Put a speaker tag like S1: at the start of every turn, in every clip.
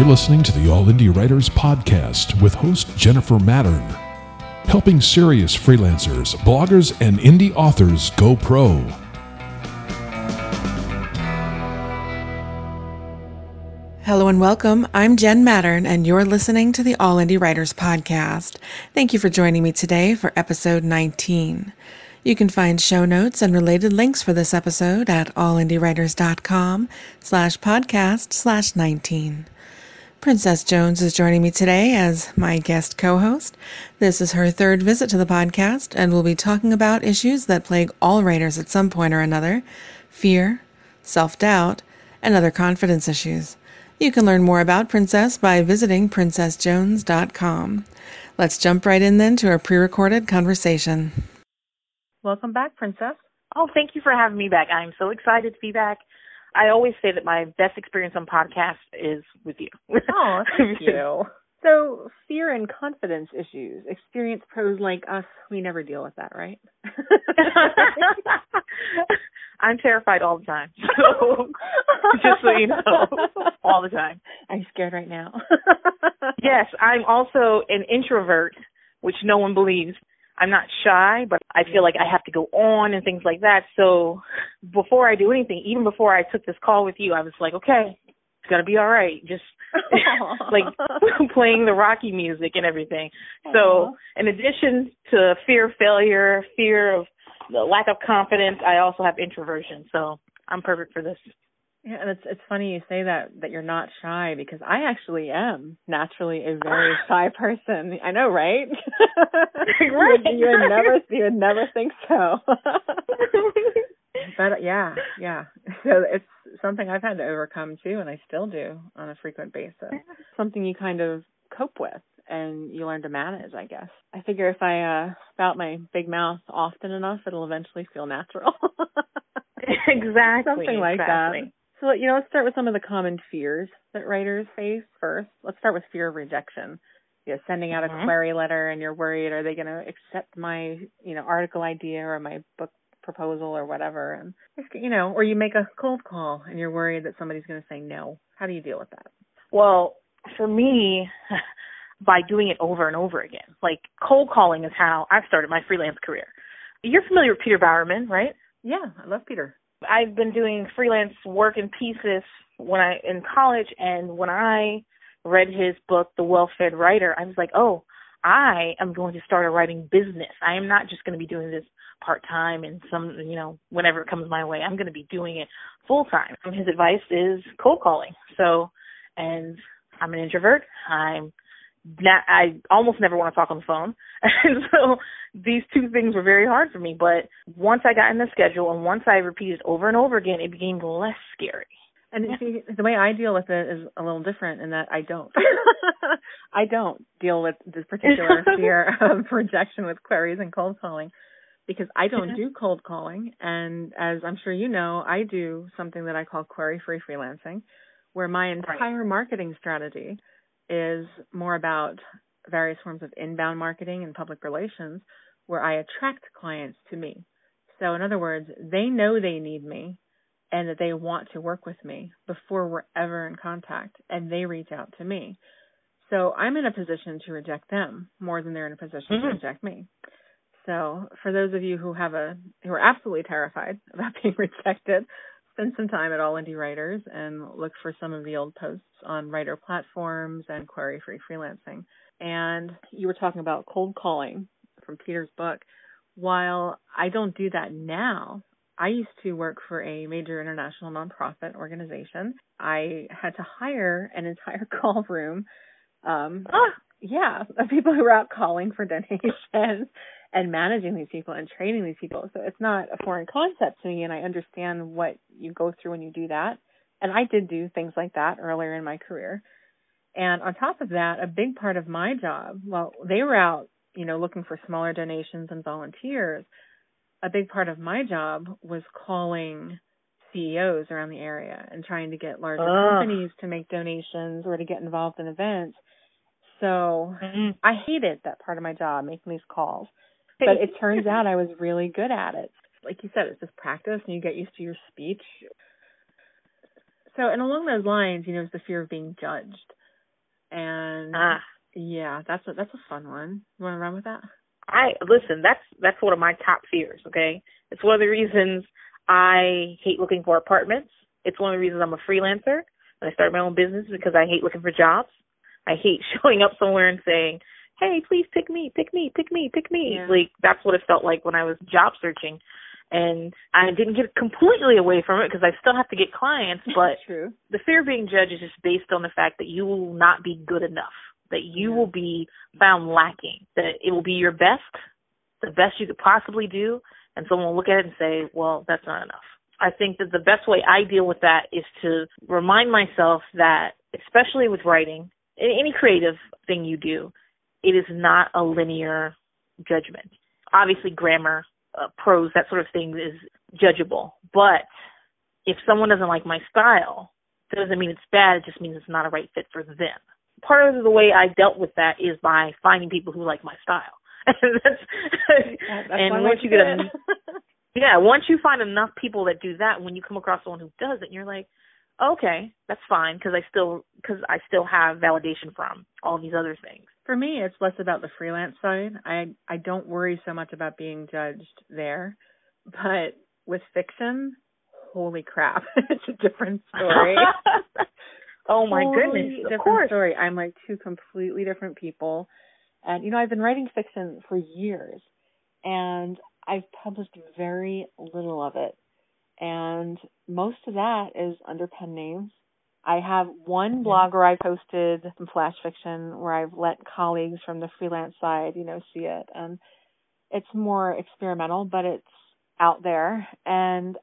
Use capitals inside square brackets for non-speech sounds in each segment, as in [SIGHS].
S1: You're listening to the All Indie Writers Podcast with host Jennifer Mattern, helping serious freelancers, bloggers, and indie authors go pro.
S2: Hello and welcome. I'm Jen Mattern, and you're listening to the All Indie Writers Podcast. Thank you for joining me today for episode 19. You can find show notes and related links for this episode at allindiewriters.com slash podcast slash 19. Princess Jones is joining me today as my guest co-host. This is her third visit to the podcast, and we'll be talking about issues that plague all writers at some point or another, fear, self-doubt, and other confidence issues. You can learn more about Princess by visiting princessjones.com. Let's jump right in then to our pre-recorded conversation. Welcome back, Princess.
S3: Oh, thank you for having me back. I'm so excited to be back. I always say that my best experience on podcast is with you.
S2: oh, [LAUGHS] thank you. So, fear and confidence issues. Experienced pros like us, we never deal with that, right? [LAUGHS]
S3: I'm terrified all the time. So, [LAUGHS] just so you know, all the time.
S2: I'm scared right now?
S3: yes, I'm also an introvert, which no one believes. I'm not shy, but I feel like I have to go on and things like that. So before I do anything, even before I took this call with you, I was like, okay, it's gonna be all right. Just [LAUGHS] like [LAUGHS] playing the Rocky music and everything. Aww. So in addition to fear of failure, fear of the lack of confidence, I also have introversion. So I'm perfect for this.
S2: Yeah, and it's it's funny you say that that you're not shy because I actually am naturally a very [LAUGHS] shy person. I know, right?
S3: right. [LAUGHS]
S2: you, you would never [LAUGHS] you would never think so. but yeah, yeah. So it's something I've had to overcome too, and I still do on a frequent basis. Something you kind of cope with and you learn to manage, I guess. I figure if I uh spout my big mouth often enough, it'll eventually feel natural.
S3: exactly.
S2: Something like
S3: exactly.
S2: that. So, you know, let's start with some of the common fears that writers face first. Let's start with fear of rejection. You know, sending out a mm-hmm. query letter and you're worried, are they going to accept my, you know, article idea or my book proposal or whatever? And, you know, or you make a cold call and you're worried that somebody's going to say no. How do you deal with that?
S3: Well, for me, [LAUGHS] by doing it over and over again. Like cold calling is how I've started my freelance career. You're familiar with Peter Bowerman, right?
S2: Yeah, I love Peter.
S3: I've been doing freelance work in pieces when I in college and when I read his book The Well-Fed Writer, I was like, "Oh, I am going to start a writing business. I am not just going to be doing this part-time and some, you know, whenever it comes my way. I'm going to be doing it full-time." And his advice is cold calling. So, and I'm an introvert. I'm not, I almost never want to talk on the phone. [LAUGHS] And so these two things were very hard for me. But once I got in the schedule and once I repeated over and over again, it became less scary.
S2: And see, the way I deal with it is a little different in that I don't. [LAUGHS] I don't deal with this [LAUGHS] particular fear of rejection with queries and cold calling because I don't do cold calling. And as I'm sure you know, I do something that I call query free freelancing, where my entire right. marketing strategy is more about various forms of inbound marketing and public relations where I attract clients to me. So, in other words, they know they need me and that they want to work with me before we're ever in contact and they reach out to me. So, I'm in a position to reject them more than they're in a position mm-hmm. to reject me. So, for those of you who have a who are absolutely terrified [LAUGHS] about being rejected, spend some time at All Indie Writers and look for some of the old posts on writer platforms and query free freelancing. And you were talking about cold calling from Peter's book. While I don't do that now, I used to work for a major international nonprofit organization. I had to hire an entire [LAUGHS] call room. Um, ah. Yeah, of people who were out calling for donations and managing these people and training these people. So it's not a foreign concept to me, and I understand what you go through when you do that. And I did do things like that earlier in my career. And on top of that, a big part of my job, well, they were out, you know, looking for smaller donations and volunteers. A big part of my job was calling CEOs around the area and trying to get larger companies to make donations or to get involved in events. So mm-hmm. I hated that part of my job, making these calls. But it turns out I was really good at it. Like you said, it's just practice and you get used to your speech. So, and along those lines, you know, is the fear of being judged. And
S3: Ah.
S2: yeah, that's a that's a fun one. You want to run with that?
S3: I listen, that's that's one of my top fears, okay? It's one of the reasons I hate looking for apartments. It's one of the reasons I'm a freelancer and I started my own business because I hate looking for jobs. I hate [LAUGHS] showing up somewhere and saying, "Hey, please pick me, pick me, pick me, pick me."
S2: Yeah.
S3: Like that's what it felt like when I was job searching. And I didn't get completely away from it because I still have to get clients, [LAUGHS] but
S2: True.
S3: the fear of being judged is just based on the fact that you will not be good enough, that you
S2: Yeah.
S3: will be found lacking, that it will be your best, the best you could possibly do, and someone will look at it and say, well, that's not enough. I think that the best way I deal with that is to remind myself that, especially with writing, any creative thing you do, it is not a linear judgment. Obviously, grammar, uh, prose, that sort of thing is judgeable. But if someone doesn't like my style, that doesn't mean it's bad. It just means it's not a right fit for them. Part of the way I dealt with that is by finding people who like my style. And [LAUGHS] that's,
S2: that's
S3: and once you get a, [LAUGHS] yeah, once you find enough people that do that, when you come across someone who doesn't, you're like, okay, that's fine because I still because I still have validation from all these other things.
S2: For me, it's less about the freelance side. I I don't worry so much about being judged there, but with fiction, holy crap, [LAUGHS] it's a different story. [LAUGHS]
S3: oh my
S2: Totally
S3: goodness! Of
S2: different
S3: course.
S2: story. I'm like two completely different people, and you know I've been writing fiction for years, and I've published very little of it, and most of that is under pen names. I have one blog where I posted some flash fiction where I've let colleagues from the freelance side, you know, see it, and it's more experimental, but it's out there, and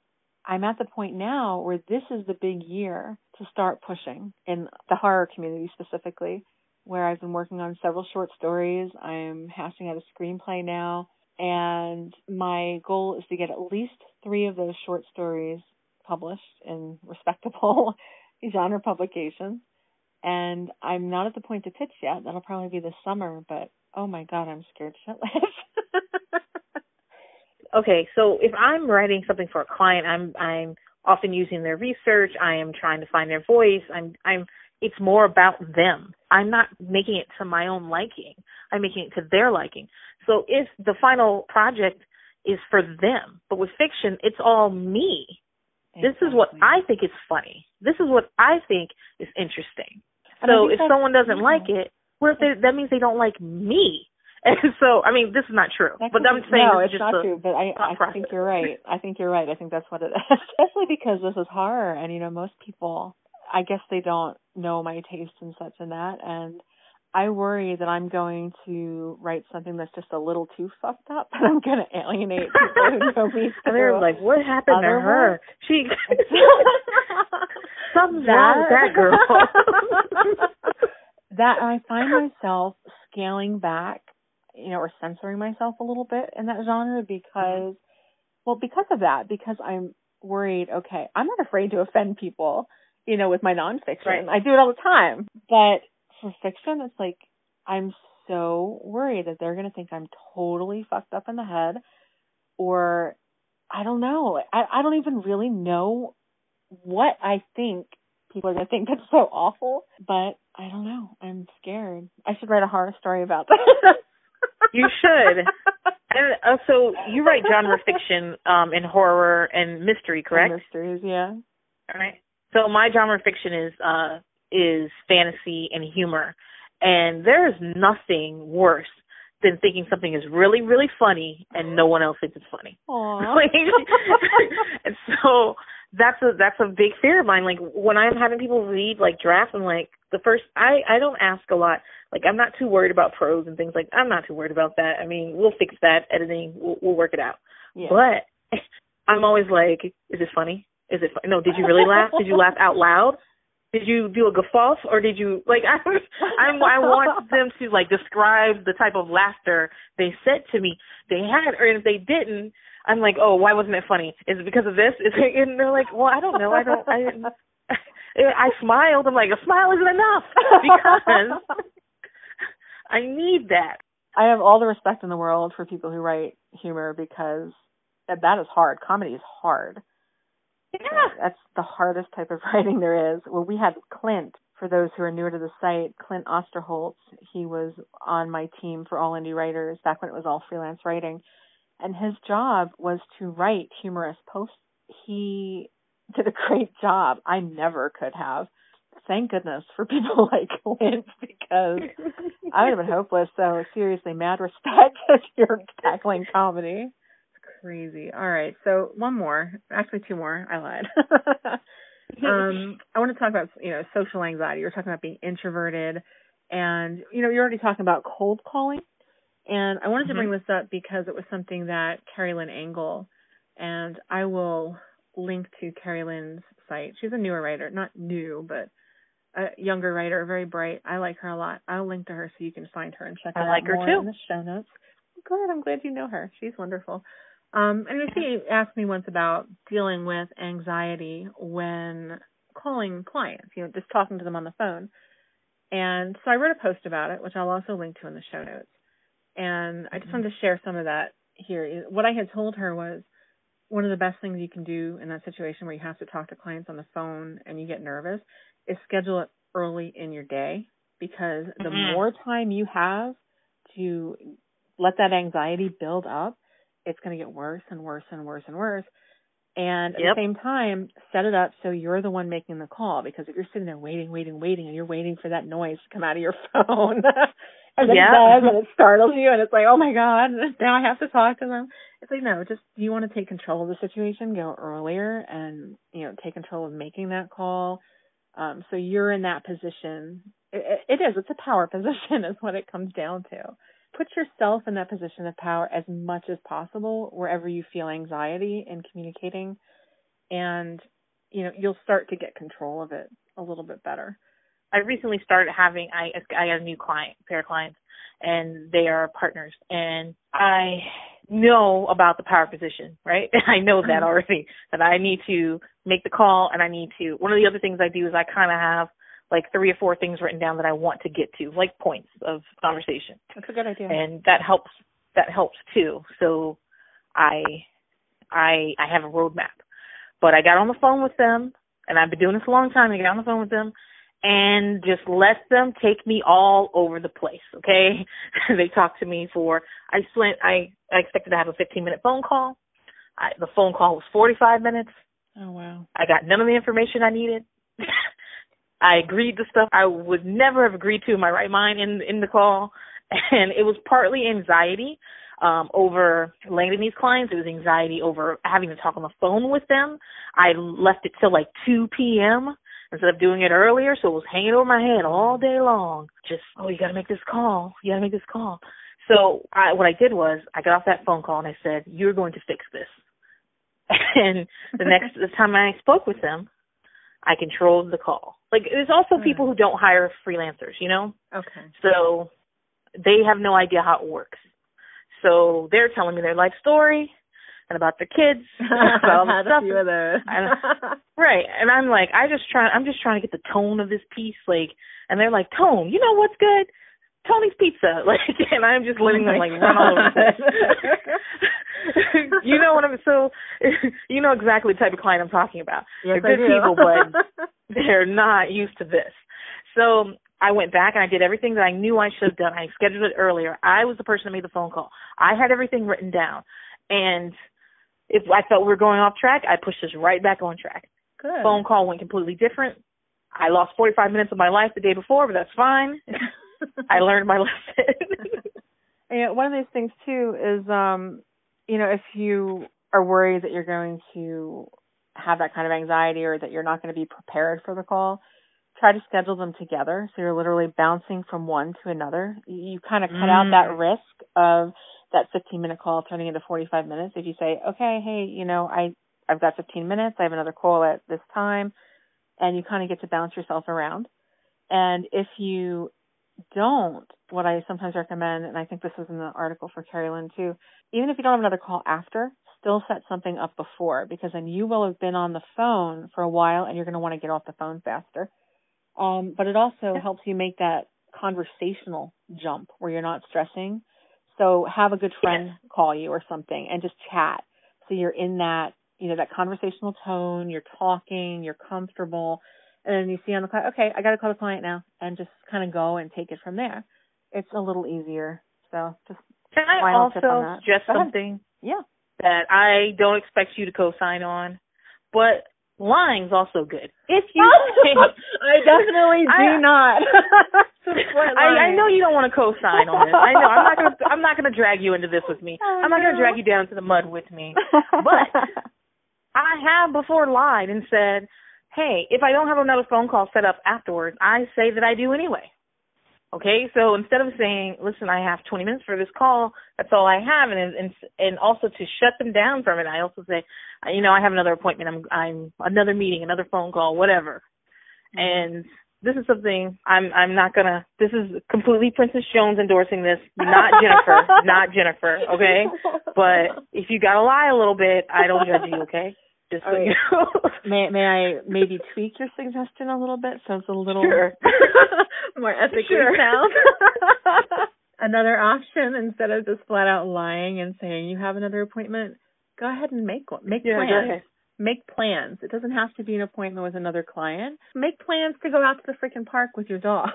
S2: I'm at the point now where this is the big year to start pushing in the horror community specifically, where I've been working on several short stories. I'm hashing out a screenplay now, and my goal is to get at least three of those short stories published in respectable [LAUGHS] genre publications. And I'm not at the point to pitch yet. That'll probably be this summer, but oh my god, I'm scared shitless. [LAUGHS]
S3: okay, so if I'm writing something for a client, I'm I'm often using their research. I am trying to find their voice. I'm I'm it's more about them. I'm not making it to my own liking. I'm making it to their liking. So if the final project is for them, but with fiction, it's all me. This is what I think is funny. This is what I think is interesting.
S2: And
S3: So if someone doesn't like it, well, they, that means they don't like me. [LAUGHS] And so, I mean, this is not true,
S2: That
S3: but I'm saying
S2: no, it's not true. But I, I
S3: process.
S2: think you're right. [LAUGHS] I think you're right. I think that's what it is. [LAUGHS] Especially because this is horror, and you know, most people, I guess they don't know my taste and such and that, and I worry that I'm going to write something that's just a little too fucked up, [LAUGHS] and I'm going to alienate people who [LAUGHS] know me.
S3: and they're like, "What happened to her?
S2: work.
S3: She [LAUGHS] wrong with that girl."
S2: that I find myself scaling back, you know, or censoring myself a little bit in that genre mm-hmm. because, well, because of that, because I'm worried. Okay, I'm not afraid to offend people, you know, with my nonfiction.
S3: Right.
S2: I do it all the time, but for fiction, it's like I'm so worried that they're going to think I'm totally fucked up in the head, or I don't know. I I don't even really know what I think people are going to think [LAUGHS] that's so awful, but I don't know. I'm scared. I should write a horror story about that.
S3: You should. and uh, so you write genre fiction um in horror and mystery, correct?
S2: Mysteries, yeah.
S3: All right. So my genre fiction is uh is fantasy and humor. And there is nothing worse than thinking something is really, really funny and no one else thinks it's funny. [LAUGHS] Like, and so that's a that's a big fear of mine. Like when I'm having people read like drafts, I'm like the first I I don't ask a lot. Like I'm not too worried about prose and things like I'm not too worried about that. I mean we'll fix that editing. We'll, we'll work it out.
S2: yeah.
S3: But [LAUGHS] I'm always like, is it funny? Is it funny? No, did you really laugh? Did you laugh out loud? Did you do a guffaw or did you like [LAUGHS] I I'm I want them to like describe the type of laughter they said to me they had or if they didn't I'm like, "Oh, why wasn't it funny? Is it because of this?" Is [LAUGHS] it, and they're like, "Well, I don't know. I don't I didn't [LAUGHS] I smiled. I'm like, "A smile isn't enough because I need that."
S2: I have all the respect in the world for people who write humor because that is hard. Comedy is hard.
S3: Yeah.
S2: That's the hardest type of [LAUGHS] writing there is. Well, we had Clint for those who are newer to the site, Clint Osterholtz, he was on my team for All Indie Writers back when it was all freelance writing. And his job was to write humorous posts. He did a [LAUGHS] great job. I never could have. Thank goodness for people [LAUGHS] like Clint because I would have been hopeless. So seriously, mad respect if you're tackling comedy. Crazy. All right, so one more, actually two more. I lied. [LAUGHS] um, I want to talk about you know social anxiety. You're talking about being introverted, and you know you're already talking about cold calling. And I wanted mm-hmm. to bring this up because it was something that Carrie Lynn Engle, and I will link to Carrie Lynn's site. She's a newer writer, not new, but a younger writer, very bright. I like her a lot. I'll link to her so you can find her and check
S3: I
S2: her
S3: like
S2: out
S3: her
S2: more
S3: too.
S2: in the show notes. Good. I'm glad you know her. She's wonderful. Um, and she asked me once about dealing with anxiety when calling clients, you know, just talking to them on the phone. And so I wrote a post about it, which I'll also link to in the show notes. And I just wanted to share some of that here. What I had told her was one of the best things you can do in that situation where you have to talk to clients on the phone and you get nervous is schedule it early in your day because the
S3: mm-hmm.
S2: more time you have to let that anxiety build up, it's going to get worse and worse and worse and worse. And at
S3: yep.
S2: the same time, set it up so you're the one making the call because if you're sitting there waiting, waiting, waiting, and you're waiting for that noise to come out of your [LAUGHS] phone, and then
S3: yeah.
S2: it does, and it startles you, and it's like, oh my god, now I have to talk to them. It's like no, just you want to take control of the situation, go earlier, and you know take control of making that call. Um, so you're in that position. It, it is. It's a power [LAUGHS] position, is what it comes down to put yourself in that position of power as much as possible wherever you feel anxiety in communicating. And you know you'll start to get control of it a little bit better.
S3: I recently started having i i got a new client pair of clients and they are partners. And i know about the power position right? [LAUGHS] I know that mm-hmm. already that i need to make the call and i need to one of the other things i do is i kind of have like three or four things written down that I want to get to, like points of conversation.
S2: That's a good idea.
S3: And that helps that helps too. So I I I have a roadmap. But I got on the phone with them and I've been doing this a long time. I got on the phone with them and just let them take me all over the place, okay? [LAUGHS] they talked to me for I went I I expected to have a 15 minute phone call. I, the phone call was 45 minutes.
S2: Oh wow.
S3: I got none of the information I needed. [LAUGHS] I agreed to stuff I would never have agreed to in my right mind in in the call, [LAUGHS] and it was partly anxiety um, over landing these clients. It was anxiety over having to talk on the phone with them. I left it till like 2 p.m. instead of doing it earlier, so it was hanging over my head all day long. Just oh, you got to make this call. You got to make this call. So I, what I did was I got off that phone call and I said, "You're going to fix this." [LAUGHS] and the next [LAUGHS] the time I spoke with them, I controlled the call. Like there's also mm. people who don't hire freelancers, you know?
S2: Okay.
S3: So they have no idea how it works. So they're telling me their life story and about their kids, [LAUGHS] about all the stuff.
S2: A few
S3: and, right. And I'm like, I just try I'm just trying to get the tone of this piece, like and they're like, Tone, you know what's good? Tony's Pizza, [LAUGHS] like, and I'm just letting oh them like God. run all over. [LAUGHS] [LAUGHS] you know what I'm so, [LAUGHS] you know exactly the type of client I'm talking about.
S2: Yes,
S3: they're good
S2: people, [LAUGHS]
S3: but they're not used to this. So I went back and I did everything that I knew I should have done. I scheduled it earlier. I was the person that made the phone call. I had everything written down, and if I felt we were going off track, I pushed us right back on track.
S2: Good.
S3: Phone call went completely different. I lost 45 minutes of my life the day before, but that's fine. I learned my lesson.
S2: and one of these things too is, um, you know, if you are worried that you're going to have that kind of anxiety or that you're not going to be prepared for the call, try to schedule them together. So you're literally bouncing from one to another. You kind of cut mm. out that risk of that 15 minute call turning into 45 minutes. If you say, okay, hey, you know, I, I've got 15 minutes. I have another call at this time and you kind of get to bounce yourself around. And if you don't, what I sometimes recommend, and I think this was in the article for Carrie Lynn too, even if you don't have another call after, still set something up before because then you will have been on the phone for a while and you're going to want to get off the phone faster. Um, but it also helps you make that conversational jump where you're not stressing. So have a good friend call you or something and just chat. So you're in that, you know, that conversational tone, you're talking, you're comfortable, and then you see on the client, okay, I got to call the client now, and just kind of go and take it from there. It's a little easier. So just
S3: can I also suggest something?
S2: Yeah.
S3: That I don't expect you to co-sign on, but lying's also good. If you [LAUGHS] [LAUGHS]
S2: I definitely do I, not. [LAUGHS]
S3: I, I know you don't want to co-sign on this. I know. I'm not gonna I'm not gonna drag you into this with me. Oh, I'm not no. gonna drag you down into the mud with me. But I have before lied and said, Hey, if I don't have another phone call set up afterwards, I say that I do anyway. Okay, so instead of saying, "Listen, I have 20 minutes for this call," that's all I have, and and and also to shut them down from it, I also say, you know, I have another appointment, I'm I'm another meeting, another phone call, whatever. Mm-hmm. And this is something I'm I'm not gonna. This is completely Princess Jones endorsing this, not Jennifer, [LAUGHS] not Jennifer. Okay, but if you gotta lie a little bit, I don't judge you. Okay. Just so right. you know. [LAUGHS]
S2: may may I maybe tweak your suggestion a little bit so it's a little
S3: sure. [LAUGHS]
S2: more ethically sure. sound? [LAUGHS] another option instead of just flat out lying and saying you have another appointment, go ahead and make one. Make
S3: yeah,
S2: plans. Make plans. It doesn't have to be an appointment with another client. Make plans to go out to the freaking park with your dog.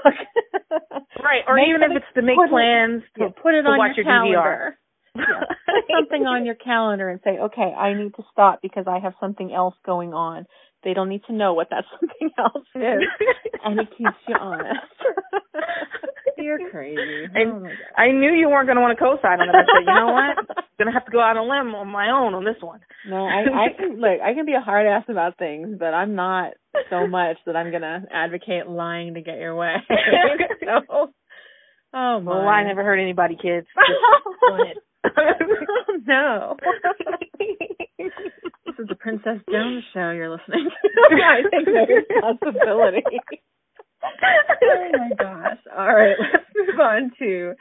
S3: right, or make even if it's to make plans it, to, yeah,
S2: put it
S3: to
S2: on
S3: watch
S2: your,
S3: your
S2: calendar. Yeah. [LAUGHS] Put something on your calendar and say, okay, I need to stop because I have something else going on. They don't need to know what that [LAUGHS] something else is, and it keeps you honest. [LAUGHS] You're crazy.
S3: And oh I knew you weren't going to want to co-sign on it. I said, you know what? I'm going to have to go out on a limb on my own on this one.
S2: No, I, I can look. I can be a hard ass about things, but I'm not so much that I'm going to advocate lying to get your way. so, oh my.
S3: Well, I never hurt anybody, kids. Just, [LAUGHS]
S2: no. this is the Princess Jones show you're listening to. [LAUGHS] I think no possibility. oh my gosh. All right, let's move on to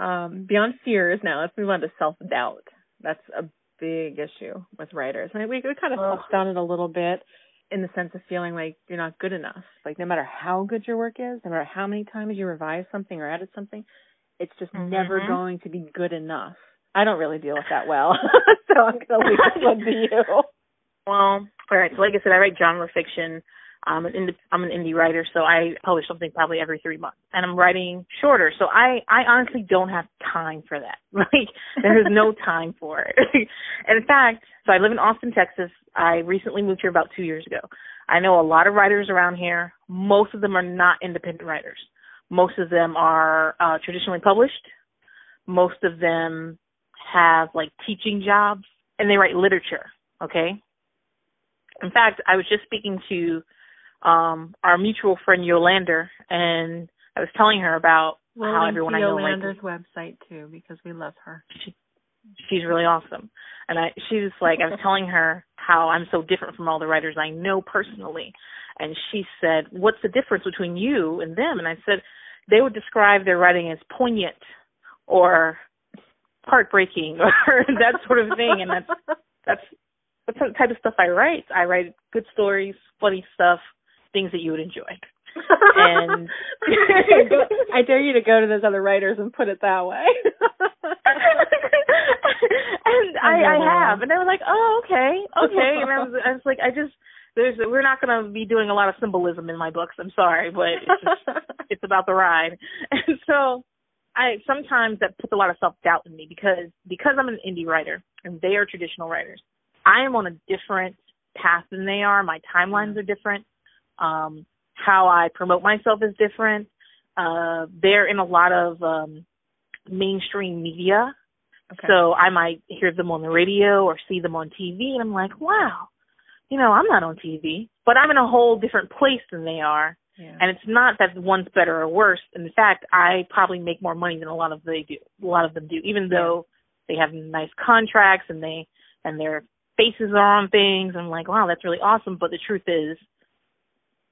S2: um, beyond fears now. Let's move on to self doubt. That's a big issue with writers. And we, we kind of touched on it a little bit in the sense of feeling like you're not good enough. Like no matter how good your work is, no matter how many times you revise something or edit something, it's just mm-hmm. never going to be good enough. I don't really deal with that well, [LAUGHS] so I'm gonna leave this one to you.
S3: Well, all right. So, like I said, I write genre fiction. I'm an indie, I'm an indie writer, so I publish something probably every three months, and I'm writing shorter. So I I honestly don't have time for that. [LAUGHS] Like there is no time for it. [LAUGHS] in fact, so I live in Austin, Texas. I recently moved here about two years ago. I know a lot of writers around here. Most of them are not independent writers. Most of them are uh, traditionally published. Most of them have like teaching jobs and they write literature, okay? In fact, I was just speaking to um our mutual friend Yolander and I was telling her about
S2: we'll
S3: how everyone
S2: I
S3: know
S2: Yolander's website too because we love her.
S3: She, she's really awesome. And I she was like I was [LAUGHS] telling her how I'm so different from all the writers I know personally. And she said, "What's the difference between you and them?" And I said, "They would describe their writing as poignant or heartbreaking [LAUGHS] or that sort of thing and that's that's that's the type of stuff I write. I write good stories, funny stuff, things that you would enjoy. and [LAUGHS]
S2: I dare you to go to those other writers and put it that way. [LAUGHS]
S3: and I, I have, and they were like, "Oh, okay, okay." And I was, I was like, "I just there's we're not going to be doing a lot of symbolism in my books. I'm sorry, but it's just, it's about the ride." And so I sometimes that puts a lot of self doubt in me because because I'm an indie writer and they are traditional writers. I am on a different path than they are. My timelines are different. Um, how I promote myself is different. Uh, they're in a lot of um, mainstream media, okay. so I might hear them on the radio or see them on TV, and I'm like, wow, you know, I'm not on TV, but I'm in a whole different place than they are.
S2: Yeah.
S3: And it's not that one's better or worse. In fact, I probably make more money than a lot of they do. A lot of them do, even though they have nice contracts and they and their faces are on things. I'm like, wow, that's really awesome. But the truth is,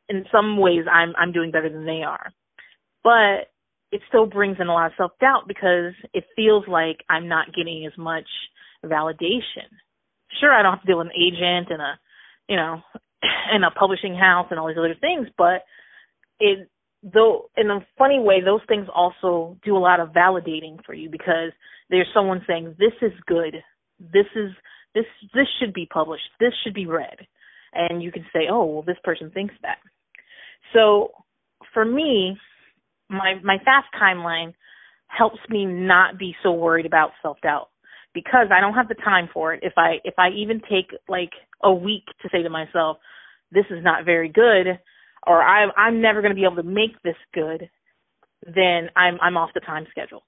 S3: in some ways, I'm I'm doing better than they are. But it still brings in a lot of self doubt because it feels like I'm not getting as much validation. Sure, I don't have to deal with an agent and a, you know, [SIGHS] and a publishing house and all these other things, but it though in a funny way those things also do a lot of validating for you because there's someone saying this is good. This is this this should be published. This should be read. And you can say oh well this person thinks that. So for me, my my fast timeline helps me not be so worried about self doubt because I don't have the time for it. If I if I even take like a week to say to myself, this is not very good, or I'm I'm never going to be able to make this good, then I'm I'm off the time schedule.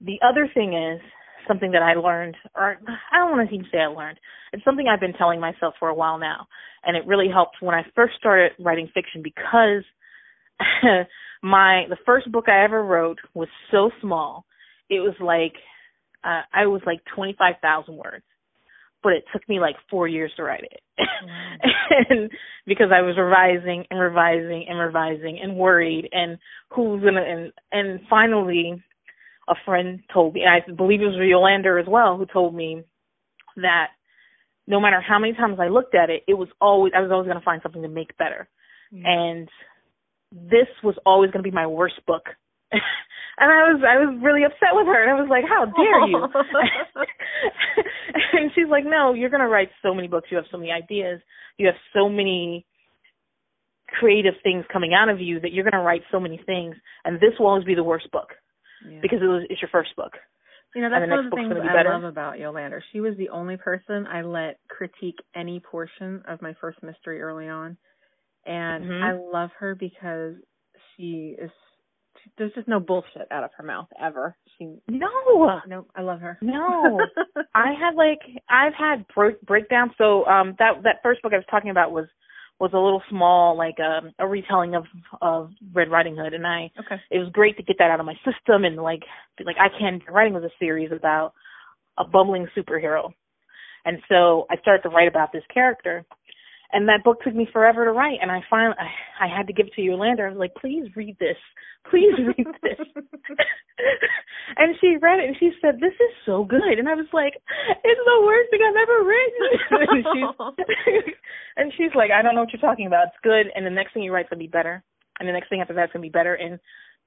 S3: The other thing is something that I learned, or I don't want to even say I learned. It's something I've been telling myself for a while now, and it really helped when I first started writing fiction because [LAUGHS] my the first book I ever wrote was so small. It was like uh, I was like twenty five thousand words, but it took me like four years to write it, [LAUGHS] and because I was revising and revising and revising and worried and who's gonna and and finally a friend told me, and I believe it was Yolander as well, who told me that no matter how many times I looked at it, it was always I was always going to find something to make better, mm-hmm. and this was always going to be my worst book. And I was I was really upset with her and I was like, How dare you [LAUGHS] [LAUGHS] And she's like, No, you're gonna write so many books, you have so many ideas, you have so many creative things coming out of you that you're gonna write so many things and this will always be the worst book. Yeah. Because it was it's your first book.
S2: You know, that's one of the things I better. love about Yolander. She was the only person I let critique any portion of my first mystery early on and mm-hmm. I love her because she is. There's just no bullshit out of her mouth ever. She
S3: no,
S2: no, I love her.
S3: No, [LAUGHS] I had like I've had break breakdowns. So um that that first book I was talking about was was a little small, like um, a retelling of of Red Riding Hood, and I
S2: okay.
S3: it was great to get that out of my system and like like I can writing was a series about a bumbling superhero, and so I started to write about this character, and that book took me forever to write and i finally i, I had to give it to yolander. I was like please read this. Please [LAUGHS] read this. [LAUGHS] And she read it and she said this is so good. And i was like it's the worst thing i've ever written [LAUGHS] and, she's, and she's like i don't know what you're talking about. It's good and the next thing you write's going to be better and the next thing after that's going to be better and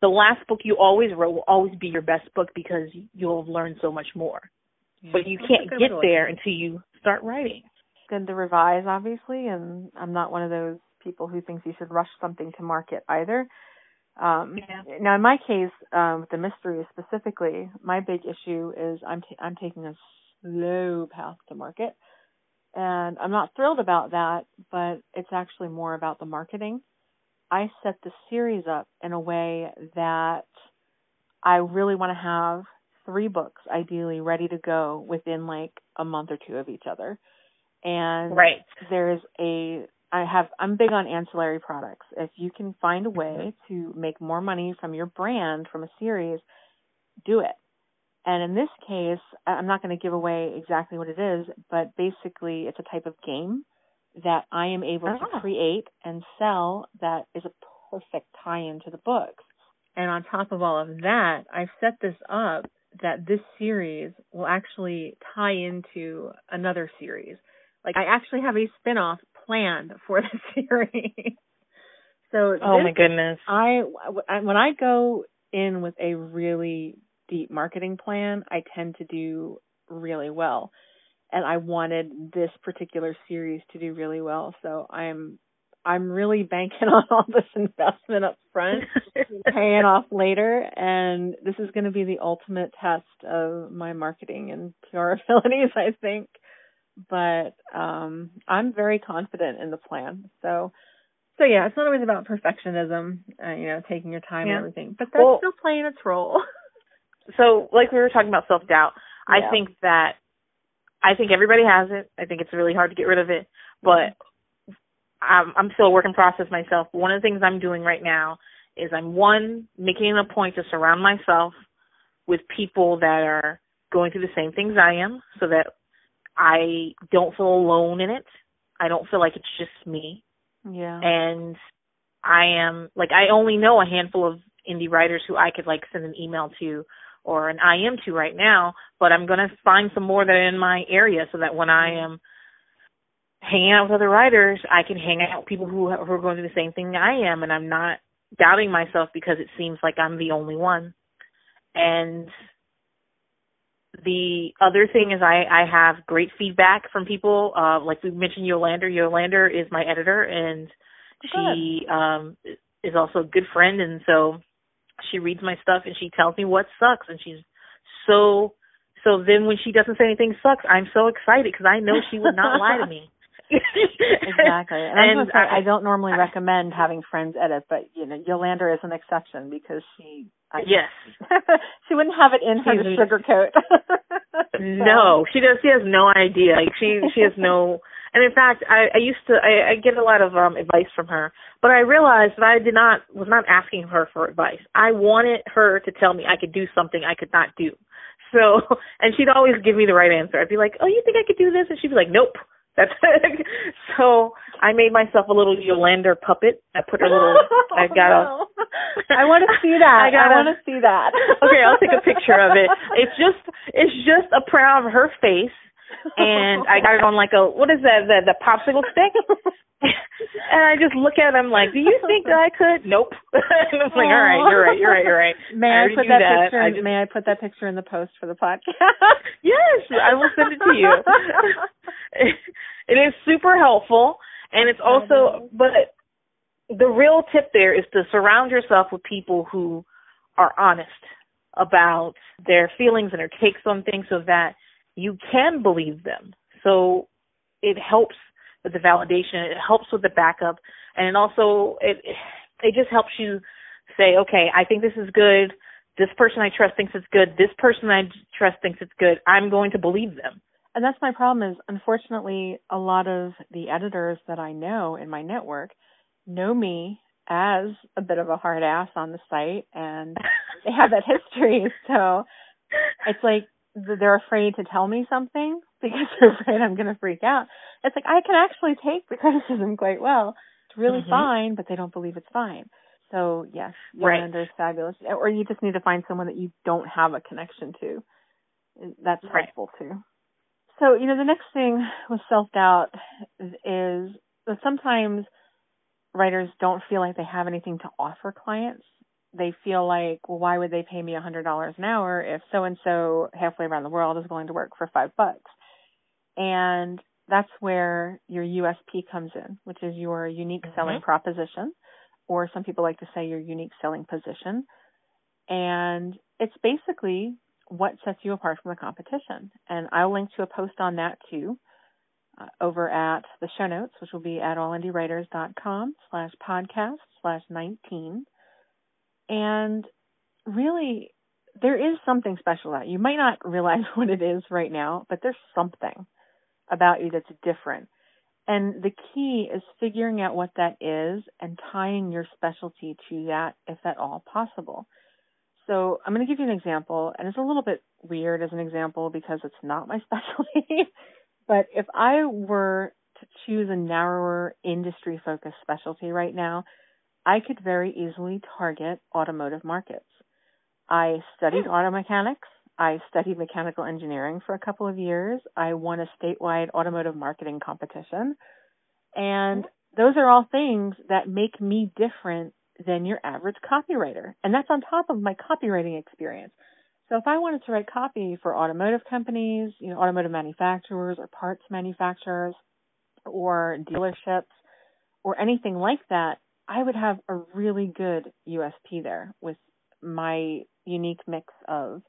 S3: the last book you always wrote will always be your best book because you'll have learned so much more. Yeah, but you can't get there until you start writing
S2: good to revise, obviously, and I'm not one of those people who thinks you should rush something to market either. Um, yeah. Now, in my case, um, with the mystery specifically, my big issue is I'm t- I'm taking a slow path to market, and I'm not thrilled about that. But it's actually more about the marketing. I set the series up in a way that I really want to have three books ideally ready to go within like a month or two of each other and
S3: right.
S2: there's a I have I'm big on ancillary products. If you can find a way to make more money from your brand from a series, do it. And in this case, I'm not going to give away exactly what it is, but basically it's a type of game that I am able oh. to ah. create and sell that is a perfect tie-in to the books. And on top of all of that, I've set this up that this series will actually tie into another series. Like I actually have a spinoff planned for [LAUGHS] the series. so
S3: oh this, my goodness,
S2: I when I go in with a really deep marketing plan, I tend to do really well. And I wanted this particular series to do really well, so I'm I'm really banking [LAUGHS] on all this investment up front, [LAUGHS] paying off later, and this is going to be the ultimate test of my marketing and PR abilities, I think but um I'm very confident in the plan. So so yeah, it's not always about perfectionism, uh, you know, taking your time yeah. and everything, but that's well, still playing its role. [LAUGHS]
S3: so like we were talking about self-doubt, yeah. I think that I think everybody has it. I think it's really hard to get rid of it, but I'm, I'm still a work in process myself. One of the things I'm doing right now is I'm one making it a point to surround myself with people that are going through the same things I am, so that I don't feel alone in it. I don't feel like it's just me.
S2: Yeah.
S3: And I am like I only know a handful of indie writers who I could like send an email to or an IM to right now, but I'm going to find some more that are in my area so that when I am hanging out with other writers, I can hang out with people who, who are going through the same thing I am and I'm not doubting myself because it seems like I'm the only one. And the other thing is I, I have great feedback from people. Uh, like we mentioned Yolander. Yolander is my editor and she um is also a good friend, and so she reads my stuff and she tells me what sucks, and she's so so then when she doesn't say anything sucks, I'm so excited because I know she would not [LAUGHS] lie to me.
S2: Exactly. And, and I'm say, I, I don't normally recommend having friends edit, but you know, Yolander is an exception because she I,
S3: Yes. [LAUGHS]
S2: she wouldn't have it in her to sugarcoat. [LAUGHS]
S3: no, she does she has no idea. Like she she has no and in fact I, I used to I, I get a lot of um advice from her. But I realized that I did not was not asking her for advice. I wanted her to tell me I could do something I could not do. So and she'd always give me the right answer. I'd be like, Oh, you think I could do this? And she'd be like, Nope. That's [LAUGHS] so I made myself a little Yolander puppet. I put a little [LAUGHS] oh, [LAUGHS] I got a
S2: I want to see that. I, I want to see that.
S3: okay, I'll take a picture of it. It's just it's just a proud of her face and I got it on like a what is that the the popsicle stick? [LAUGHS] and I just look at him like, Do you think that I could? Nope. [LAUGHS] and I'm like, All right, you're right, you're right, you're right.
S2: May I, I put that, that, picture I just... may I put that picture in the post for the podcast? [LAUGHS]
S3: yes, I will send it to you it is super helpful and it's also but the real tip there is to surround yourself with people who are honest about their feelings and their takes on things so that you can believe them. So it helps with the validation, it helps with the backup, and it also it it just helps you say, okay, I think this is good. This person I trust thinks it's good. This person I trust thinks it's good. I'm going to believe them
S2: and that's my problem is unfortunately a lot of the editors that I know in my network know me as a bit of a hard ass on the site and they have that history so it's like they're afraid to tell me something [LAUGHS] because they're afraid I'm going to freak out. It's like I can actually take the [LAUGHS] criticism quite well. It's really mm-hmm. fine, but they don't believe it's fine. So yes, Yolander's right. Is fabulous. Or you just need to find someone that you don't have a connection to. That's right. helpful too. So, you know, the next thing with self doubt is that sometimes writers don't feel like they have anything to offer clients. They feel like, well, why would they pay me a hundred dollars an hour if so and so halfway around the world is willing to work for five bucks? And that's where your USP comes in, which is your unique mm-hmm. selling proposition, or some people like to say your unique selling position. And it's basically what sets you apart from the competition. And I'll link to a post on that too uh, over at the show notes, which will be at allindiewriters.com slash podcast slash 19. And really, there is something special about you. You might not realize [LAUGHS] what it is right now, but there's something about you that's different. And the key is figuring out what that is and tying your specialty to that if at all possible. So I'm going to give you an example, and it's a little bit weird as an example because it's not my [LAUGHS] specialty. but if I were to choose a narrower industry focused specialty right now, I could very easily target automotive markets. I studied hmm. auto mechanics. I studied mechanical engineering for a couple of years. I won a statewide automotive marketing competition. And hmm. those are all things that make me different than your average copywriter. And that's on top of my copywriting experience. So if I wanted to write copy for automotive companies, you know, automotive manufacturers or parts manufacturers or dealerships or anything like that, I would have a really good USP there with my unique mix of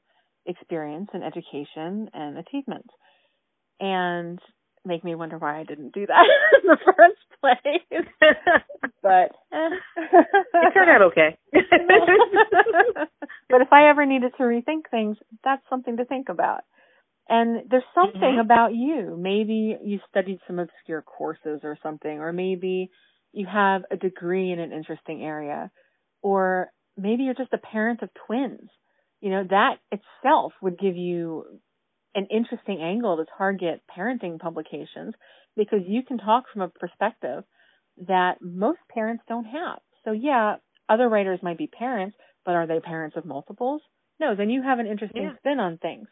S2: experience and education and achievement. And make me wonder why I didn't do that [LAUGHS] in the first place. [LAUGHS] but eh. [LAUGHS]
S3: it turned out okay.
S2: but if I ever needed to rethink things, that's something to think about. And there's something mm-hmm. about you. Maybe you studied some obscure courses or something, or maybe you have a degree in an interesting area, or maybe you're just a parent of twins. You know, that itself would give you an interesting angle to target parenting publications because you can talk from a perspective that most parents don't have. So yeah, other writers might be parents, but are they parents of multiples? No, then you have an interesting yeah. spin on things.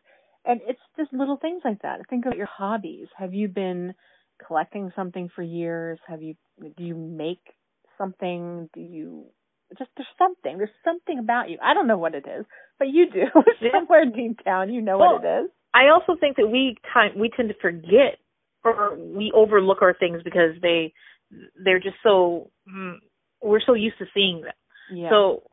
S2: And it's just little things like that. Think of your hobbies. Have you been collecting something for years? Have you do you make something? Do you just there's something. There's something about you. I don't know what it is, but you do. [LAUGHS] Somewhere deep down you know well, what it is.
S3: I also think that we time we tend to forget or we overlook our things because they they're just so mm, we're so used to seeing them.
S2: Yeah.
S3: So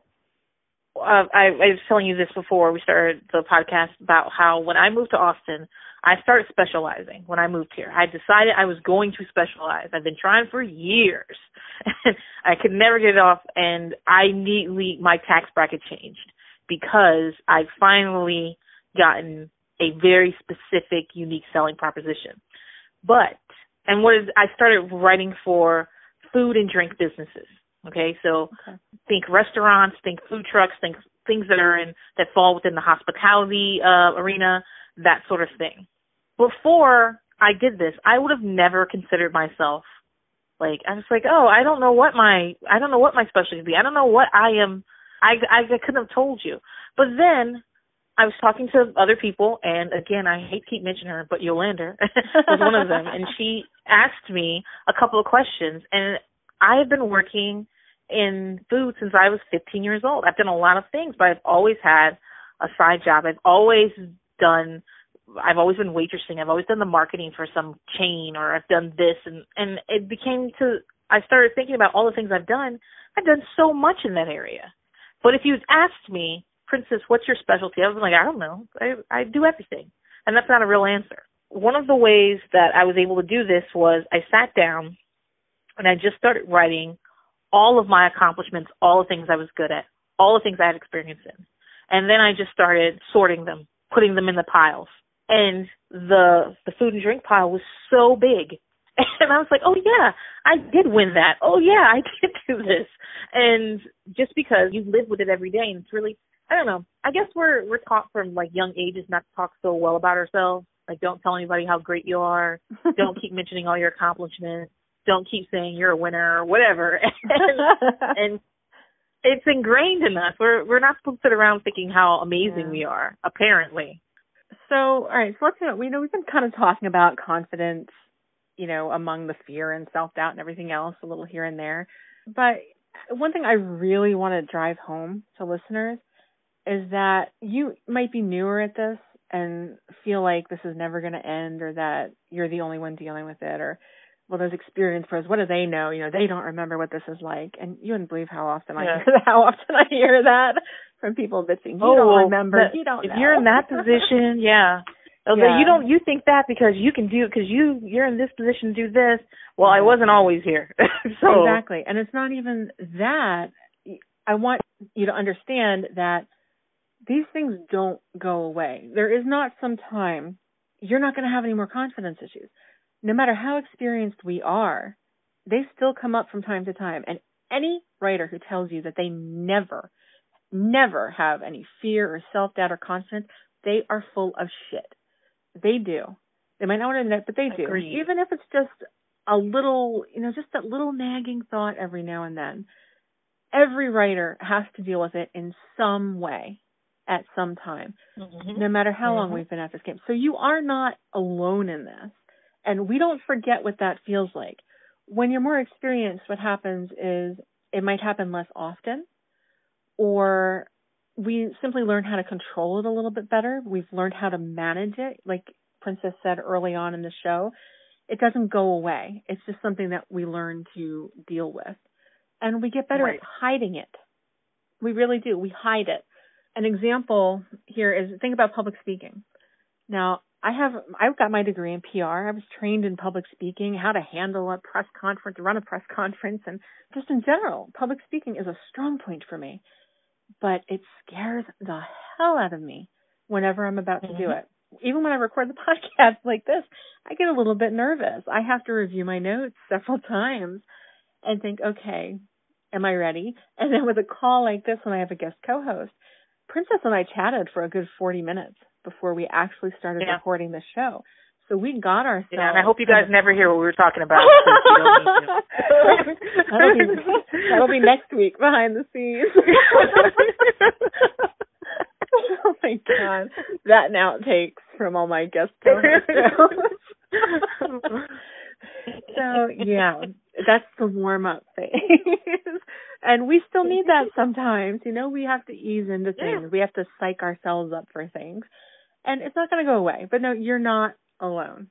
S3: uh, I, I was telling you this before we started the podcast about how when I moved to Austin, I started specializing when I moved here. I decided I was going to specialize. I've been trying for years. [LAUGHS] I could never get it off and I neatly my tax bracket changed because I finally gotten a very specific unique selling proposition. But and what is I started writing for food and drink businesses. Okay, so okay. think restaurants, think food trucks, think things that are in that fall within the hospitality uh, arena, that sort of thing. Before I did this, I would have never considered myself like I was like, oh, I don't know what my I don't know what my specialty be. I don't know what I am. I I, I couldn't have told you. But then I was talking to other people, and again, I hate to keep mentioning her, but Yolander [LAUGHS] was one of them, and she asked me a couple of questions, and I have been working in food since I was 15 years old. I've done a lot of things, but I've always had a side job. I've always done I've always been waitressing. I've always done the marketing for some chain or I've done this and and it became to I started thinking about all the things I've done. I've done so much in that area. But if you'd asked me, Princess, what's your specialty? I was like, I don't know. I I do everything. And that's not a real answer. One of the ways that I was able to do this was I sat down and I just started writing all of my accomplishments, all the things I was good at, all the things I had experience in. And then I just started sorting them, putting them in the piles. And the the food and drink pile was so big. [LAUGHS] And I was like, "Oh yeah, I did win that. Oh yeah, I [LAUGHS] did do this." And just because you live with it every day and it's really I don't know. I guess we're we're taught from like young ages not to talk so well about ourselves. Like don't tell anybody how great you are. [LAUGHS] don't keep mentioning all your accomplishments don't keep saying you're a winner or whatever. [LAUGHS] and, [LAUGHS] and it's ingrained in us. We're we're not supposed to sit around thinking how amazing yeah. we are, apparently.
S2: So, all right, so let's you know, we know we've been kind of talking about confidence, you know, among the fear and self doubt and everything else a little here and there. But one thing I really want to drive home to listeners is that you might be newer at this and feel like this is never going to end or that you're the only one dealing with it or well, those experience pros, what do they know? You know, they don't remember what this is like. And you wouldn't believe how often yeah. I hear [LAUGHS] how often I hear that from people bitching. You oh, don't remember. you don't.
S3: If know. you're in that [LAUGHS] position, yeah. yeah. You don't. You think that because you can do it because you you're in this position to do this. Well, I wasn't always here. [LAUGHS] so
S2: exactly, and it's not even that. I want you to understand that these things don't go away. There is not some time you're not going to have any more confidence issues no matter how experienced we are, they still come up from time to time. And any writer who tells you that they never, never have any fear or self doubt or confidence, they are full of shit. They do. They might not want to admit, but they do.
S3: Agreed.
S2: Even if it's just a little, you know, just that little nagging thought every now and then. Every writer has to deal with it in some way at some time, mm-hmm. no matter how mm-hmm. long we've been at this game. So you are not alone in this. And we don't forget what that feels like. When you're more experienced, what happens is it might happen less often, or we simply learn how to control it a little bit better. We've learned how to manage it. Like Princess said early on in the show, it doesn't go away. It's just something that we learn to deal with. And we get better right. at hiding it. We really do. We hide it. An example here is think about public speaking. Now, I have I've got my degree in PR. I was trained in public speaking, how to handle a press conference, run a press conference, and just in general, public speaking is a strong point for me. But it scares the hell out of me whenever I'm about mm-hmm. to do mm-hmm. it. Even when I record the [LAUGHS] podcast like this, I get a little bit nervous. I have to review my notes several [LAUGHS] times and think, okay, am I ready? And then with a call like this when I have a guest co-host, Princess and I chatted for a good 40 minutes before we actually started yeah. recording the show. So we got ourselves.
S3: Yeah, and I hope you guys never hear what we were talking about. [LAUGHS] [LAUGHS]
S2: that'll, be, that'll be next week behind the scenes. [LAUGHS] oh my god, that and outtakes from all my guest shows. so yeah, that's the warm up phase. and we still need that sometimes. You know, we have to ease into things. Yeah. We have to psych ourselves up for things and it's not going to go away. But no, you're not alone.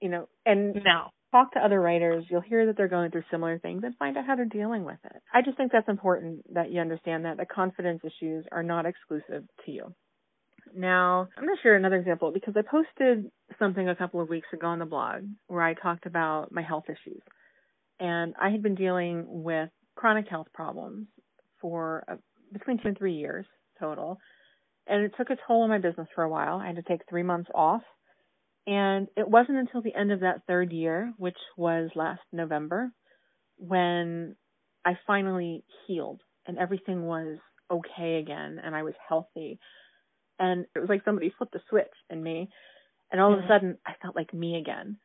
S2: You know, and
S3: no,
S2: talk to other writers, you'll hear that they're going through similar things and find out how they're dealing with it. I just think that's important that you understand that the confidence issues are not exclusive to you. Now, I'm going to share another example because I posted something a couple of weeks ago on the blog where I talked about my health issues. And I had been dealing with chronic health problems for uh, between two and three years total. And it took a toll on my business for a while. I had to take three months off. And it wasn't until the end of that third year, which was last November, when I finally healed and everything was okay again and I was healthy. And it was like somebody flipped a switch in me. And all of a mm-hmm. sudden I felt like me again.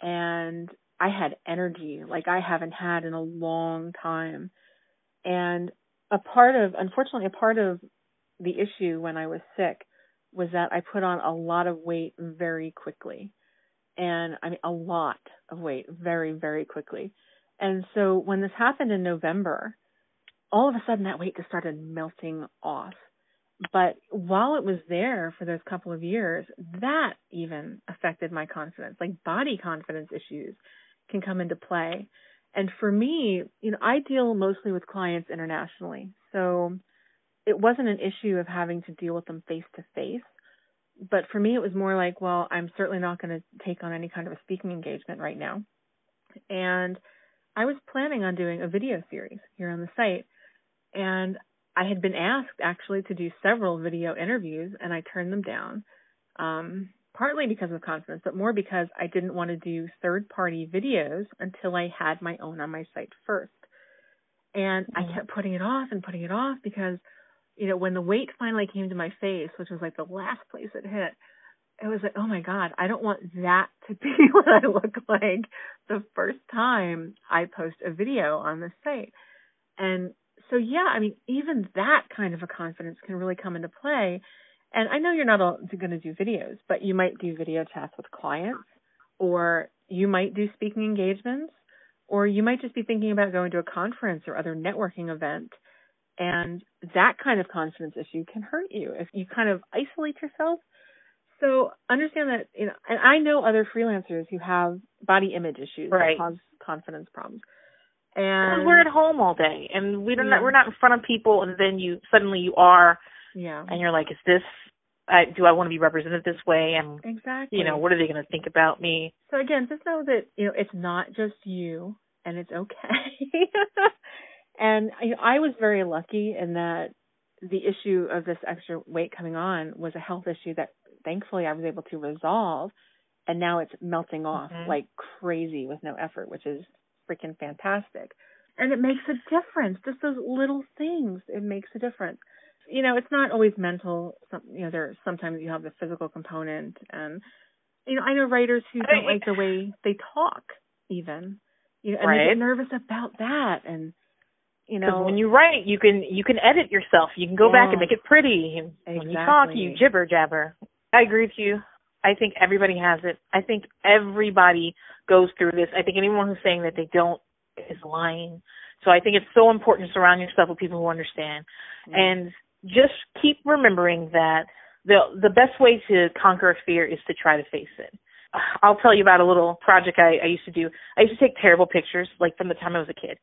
S2: And I had energy like I haven't had in a long time. And a part of unfortunately a part of the issue when I was sick was that I put on a lot of weight very quickly and I mean a lot of weight very very quickly and so when this happened in November all of a sudden that weight just started melting off but while it was there for those couple of years, that even affected my confidence. Like body confidence issues can come into play. And for me, you know, I deal mostly with clients internationally. So it wasn't an issue of having to deal with them face to face. But for me, it was more like, well, I'm certainly not going to take on any kind of a speaking engagement right now. And I was planning on doing a video series here on the site. And I had been asked actually to do several video interviews and I turned them down. Um, partly because of confidence, but more because I didn't want to do third party videos until I had my own on my site first. And mm-hmm. I kept putting it off and putting it off because, you know, when the weight finally came to my face, which was like the last place it hit, it was like, oh my God, I don't want that [LAUGHS] to be what I look like the first time I post a video on the site. And so yeah, I mean, even that kind of a confidence can really come into play. And I know you're not going to do videos, but you might do video chats with clients, or you might do speaking engagements, or you might just be thinking about going to a conference or other networking event. And that kind of confidence issue can hurt you if you kind of isolate yourself. So understand that, you know, and I know other freelancers who have body image issues
S3: right.
S2: that cause confidence problems. And
S3: we're at home all day, and we don't. Yeah. We're not in front of people, and then you suddenly you are.
S2: Yeah.
S3: And you're like, is this? I, do I want to be represented this way? And
S2: exactly.
S3: You know, what are they going to think about me?
S2: So again, just know that you know it's not just you, and it's okay. [LAUGHS] and know, I was very lucky in that the issue of this extra weight coming on was a health issue that thankfully I was able to resolve and now it's melting off mm-hmm. like crazy with no effort, which is freaking fantastic. And it makes a difference. Just those little things, it makes a difference. You know, it's not always mental. Some, you know, there sometimes you have the physical component, and you know, I know writers who don't like the way they talk, even. You know, and
S3: right.
S2: they get nervous about that, and you know,
S3: when you write, you can you can edit yourself. You can go
S2: yeah,
S3: back and make it pretty. And
S2: exactly.
S3: when you talk, you jibber jabber. I agree with you. I think everybody has it. I think everybody goes through this. I think anyone who's saying that they don't is lying. So I think it's so important to surround yourself with people who understand. Mm-hmm. And just keep remembering that the the best way to conquer a fear is to try to face it. I'll tell you about a little project I, I used to do. I used to take terrible pictures, like from the time I was a kid,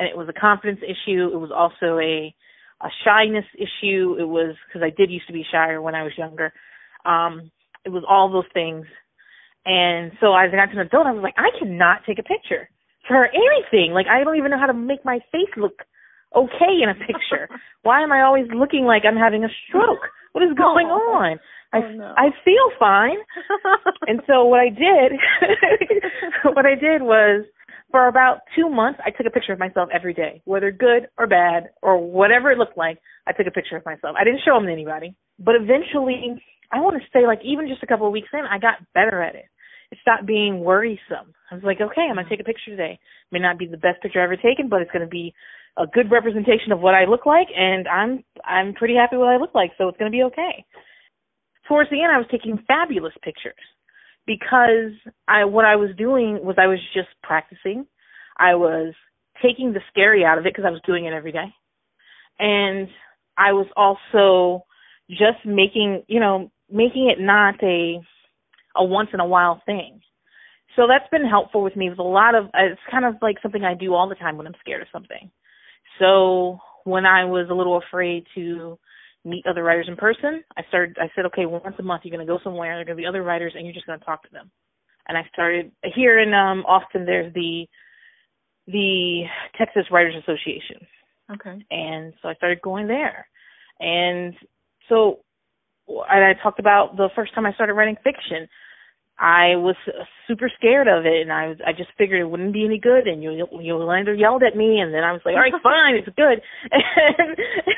S3: and it was a confidence issue. It was also a a shyness issue. It was because I did used to be shyer when I was younger. Um, it was all those things. And so as I got to an adult, I was like, I cannot take a picture for anything. Like I don't even know how to make my face look okay in a picture. [LAUGHS] Why am I always looking like I'm having a stroke? What is going
S2: oh,
S3: on?
S2: I
S3: oh,
S2: no.
S3: I feel fine. [LAUGHS] and so what I did [LAUGHS] what I did was for about 2 months I took a picture of myself every day, whether good or bad or whatever it looked like. I took a picture of myself. I didn't show them to anybody. But eventually I want to say like even just a couple of weeks in, I got better at it. It stopped being worrisome. I was like, okay, I'm gonna take a picture today. It may not be the best picture I've ever taken, but it's gonna be a good representation of what I look like, and I'm I'm pretty happy with what I look like, so it's gonna be okay. Towards the end, I was taking fabulous pictures because I what I was doing was I was just practicing. I was taking the scary out of it because I was doing it every day, and I was also just making you know making it not a a once in a while thing. So that's been helpful with me with a lot of uh, it's kind of like something I do all the time when I'm scared of something. So when I was a little afraid to meet other writers in person, I started I said, okay, once a month you're going to go somewhere, there're going to be other writers and you're just going to talk to them. And I started here in um Austin there's the the Texas Writers Association.
S2: Okay.
S3: And so I started going there. And so and I talked about the first time I started writing fiction. I was super scared of it, and I was I just figured it wouldn't be any good, and you you Yolander yelled at me, and then I was like, all right, [LAUGHS] fine, it's good, [LAUGHS] and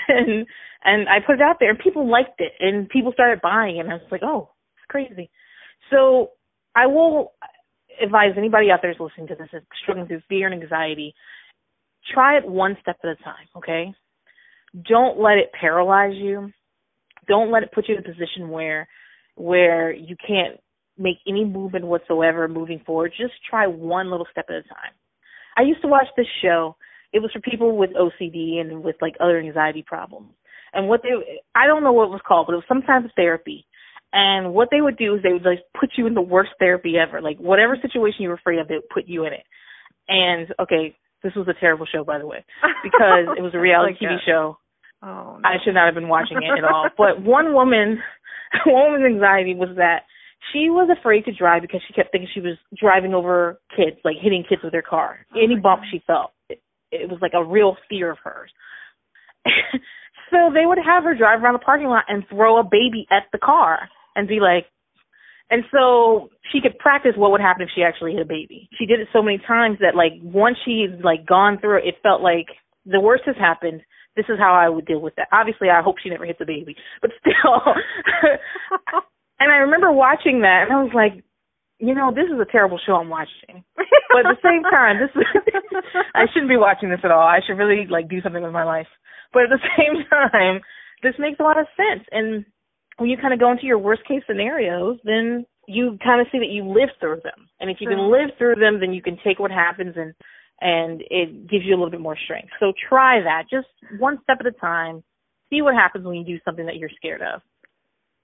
S3: and and I put it out there, and people liked it, and people started buying, and I was like, oh, it's crazy. So I will advise anybody out there who's listening to this is struggling through fear and anxiety, try it one step at a time, okay? Don't let it paralyze you. Don't let it put you in a position where where you can't make any movement whatsoever moving forward. Just try one little step at a time. I used to watch this show. It was for people with OCD and with like other anxiety problems. And what they I don't know what it was called, but it was some type of therapy. And what they would do is they would like put you in the worst therapy ever. Like whatever situation you were afraid of, they would put you in it. And okay, this was a terrible show by the way, because it was a [LAUGHS] reality like TV that. show.
S2: Oh, no.
S3: I should not have been watching it at all. But one woman, [LAUGHS] one woman's anxiety was that she was afraid to drive because she kept thinking she was driving over kids, like hitting kids with her car. Oh Any bump God. she felt, it, it was like a real fear of hers. [LAUGHS] so they would have her drive around the parking lot and throw a baby at the car and be like, and so she could practice what would happen if she actually hit a baby. She did it so many times that like once she'd like gone through it, it felt like the worst has happened. This is how I would deal with that. Obviously, I hope she never hits a baby, but still. [LAUGHS] [LAUGHS] And I remember watching that, and I was like, you know, this is a terrible show I'm watching. [LAUGHS] But at the same time, this is, [LAUGHS] I shouldn't be watching this at all. I should really like do something with my life. But at the [LAUGHS] same time, this makes a lot of sense. And when you kind of go into your worst case scenarios, then you kind of see that you live through them. And if you can mm-hmm. live through them, then you can take what happens and and it gives you a little bit more strength. So try that, just one step at a time. See what happens when you do something that you're scared of.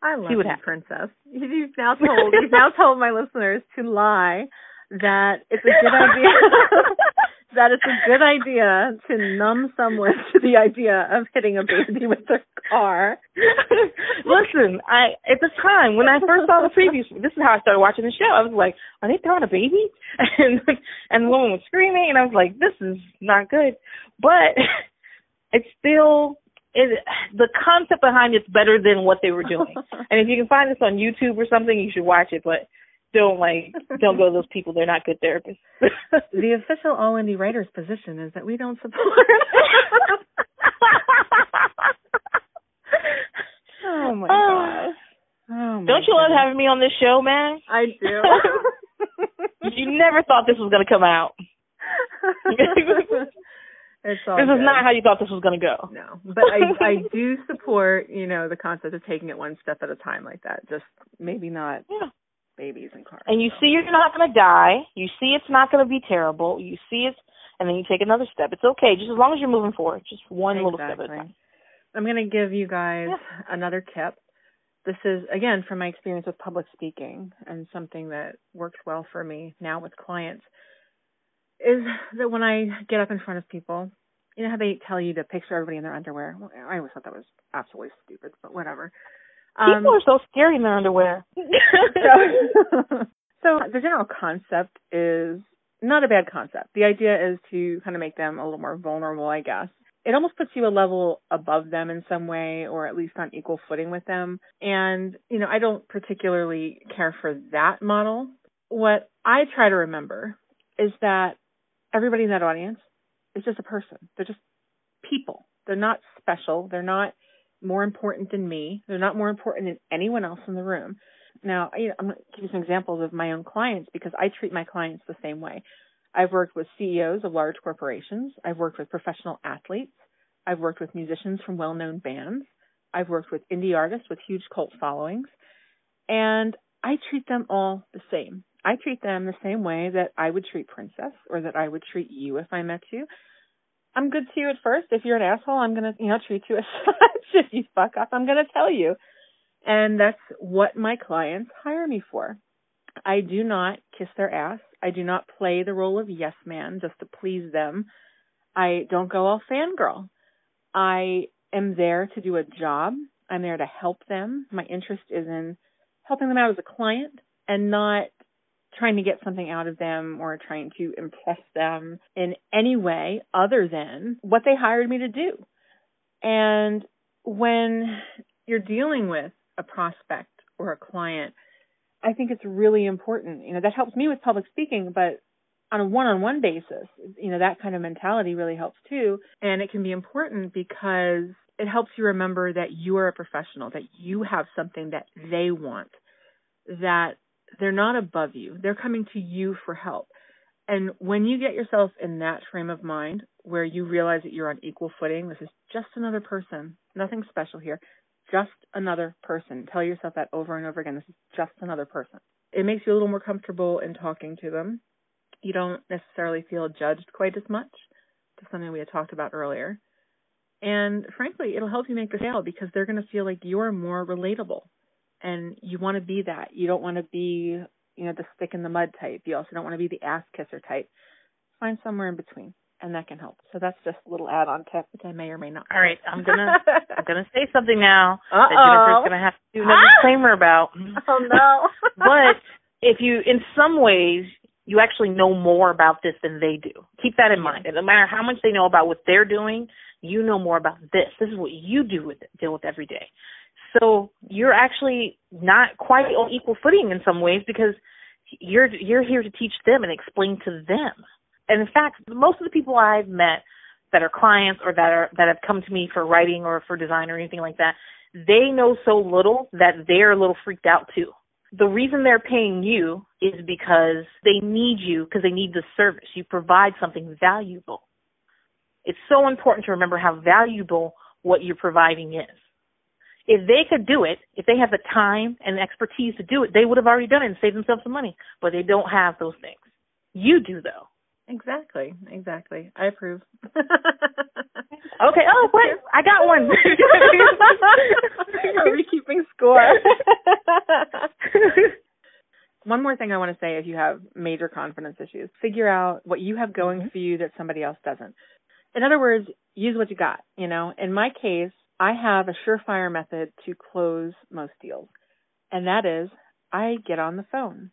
S2: I love you, princess. You've now told you've now [LAUGHS] told my listeners to lie that it's a good idea [LAUGHS] that it's a good idea to numb someone to the idea of hitting a baby with their car. [LAUGHS]
S3: Listen, I at the time when I first saw the previews, this is how I started watching the show. I was like, "Are they throwing a baby?" And and the woman was screaming, and I was like, "This is not good," but it's still it, the concept behind it's better than what they were doing. [LAUGHS] and if you can find this on YouTube or something, you should watch it. But don't like don't go to those people. They're not good therapists. [LAUGHS]
S2: the official all indie writers position is that we don't support. [LAUGHS]
S3: oh my oh. god. Oh my don't you love having me on this show, man?
S2: I do.
S3: you never thought this was going to come out.
S2: It's all
S3: this
S2: good.
S3: is not how you thought this was going to go.
S2: No, but I [LAUGHS] I do support you know the concept of taking it one step at a time like that. Just maybe not
S3: yeah.
S2: babies and cars.
S3: And you see you're not going to die. You see it's not going to be terrible. You see it's and then you take another step. It's okay, just as long as you're moving forward. Just one
S2: exactly.
S3: little step at a time.
S2: I'm going to give you guys
S3: yeah.
S2: another tip. This is again from my experience with public speaking and something that works well for me now with clients is that when I get up in front of people, you know how they tell you to picture everybody in their underwear? Well, I always thought that was absolutely stupid, but whatever.
S3: Um, people are so scary in their underwear. [LAUGHS] [LAUGHS]
S2: so, so the general concept is not a bad concept. The idea is to kind of make them a little more vulnerable, I guess. It almost puts you a level above them in some way, or at least on equal footing with them. And, you know, I don't particularly care for that model. What I try to remember is that everybody in that audience is just a person. They're just people. They're not special. They're not more important than me. They're not more important than anyone else in the room. Now, know, I'm going to give you some examples of my own clients because I treat my clients the same way. I've worked with CEOs of large corporations. I've worked with professional athletes. I've worked with musicians from well known bands. I've worked with indie artists with huge cult followings. And I treat them all the same. I treat them the same way that I would treat Princess or that I would treat you if I met you. I'm good to you at first. If you're an asshole, I'm gonna, you know, treat you [LAUGHS] as such. If you fuck up, I'm gonna tell you. And that's what my clients hire me for. I do not kiss their ass. I do not play the role of yes man just to please them. I don't go all fangirl. I am there to do a job. I'm there to help them. My interest is in helping them out as a client and not trying to get something out of them or trying to impress them in any way other than what they hired me to do. And when you're dealing with a prospect or a client, I think it's really important. You know, that helps me with public speaking, but on a one-on-one basis, you know, that kind of mentality really helps too. And it can be important because it helps you remember that you are a professional, that you have something that they want, that they're not above you. They're coming to you for help. And when you get yourself in that frame of mind where you realize that you're on equal footing, this is just another person, nothing special here, just another person. Tell yourself that over and over again. This is just another person. It makes you a little more comfortable in talking to them. You don't necessarily feel judged quite as much. Just something we had talked about earlier. And frankly, it'll help you make the sale because they're going to feel like you're more relatable and you want to be that. You don't want to be, you know, the stick in the mud type. You also don't want to be the ass kisser type. Find somewhere in between, and that can help. So that's just a little add-on tip, which I may or may not.
S3: All right, I'm gonna [LAUGHS] I'm gonna say something now
S2: Uh-oh.
S3: that Jennifer's gonna have to do another
S2: Ah!
S3: disclaimer about.
S2: Oh no! [LAUGHS]
S3: but if you, in some ways, you actually know more about this than they do. Keep that in mind. And no matter how much they know about what they're doing, you know more about this. This is what you do with deal with every day. So you're actually not quite on equal footing in some ways because you're you're here to teach them and explain to them. And in fact, most of the people I've met that are clients or that are that have come to me for writing or for design or anything like that, they know so little that they're a little freaked out too. The reason they're paying you is because they need you because they need the service. You provide something valuable. It's so important to remember how valuable what you're providing is if they could do it, if they have the time and expertise to do it, they would have already done it and saved themselves some money. But they don't have those things. You do though.
S2: Exactly, exactly. I approve. [LAUGHS] [LAUGHS]
S3: okay. Oh, what? I got one. [LAUGHS]
S2: Are we keeping score? one more thing I want to say if you have major confidence issues, figure out what you have going
S3: Mm-hmm.
S2: for you that somebody else doesn't. In other words, use what you got. You know, in my case, I have a surefire method to close most deals, and that is I get on the phone.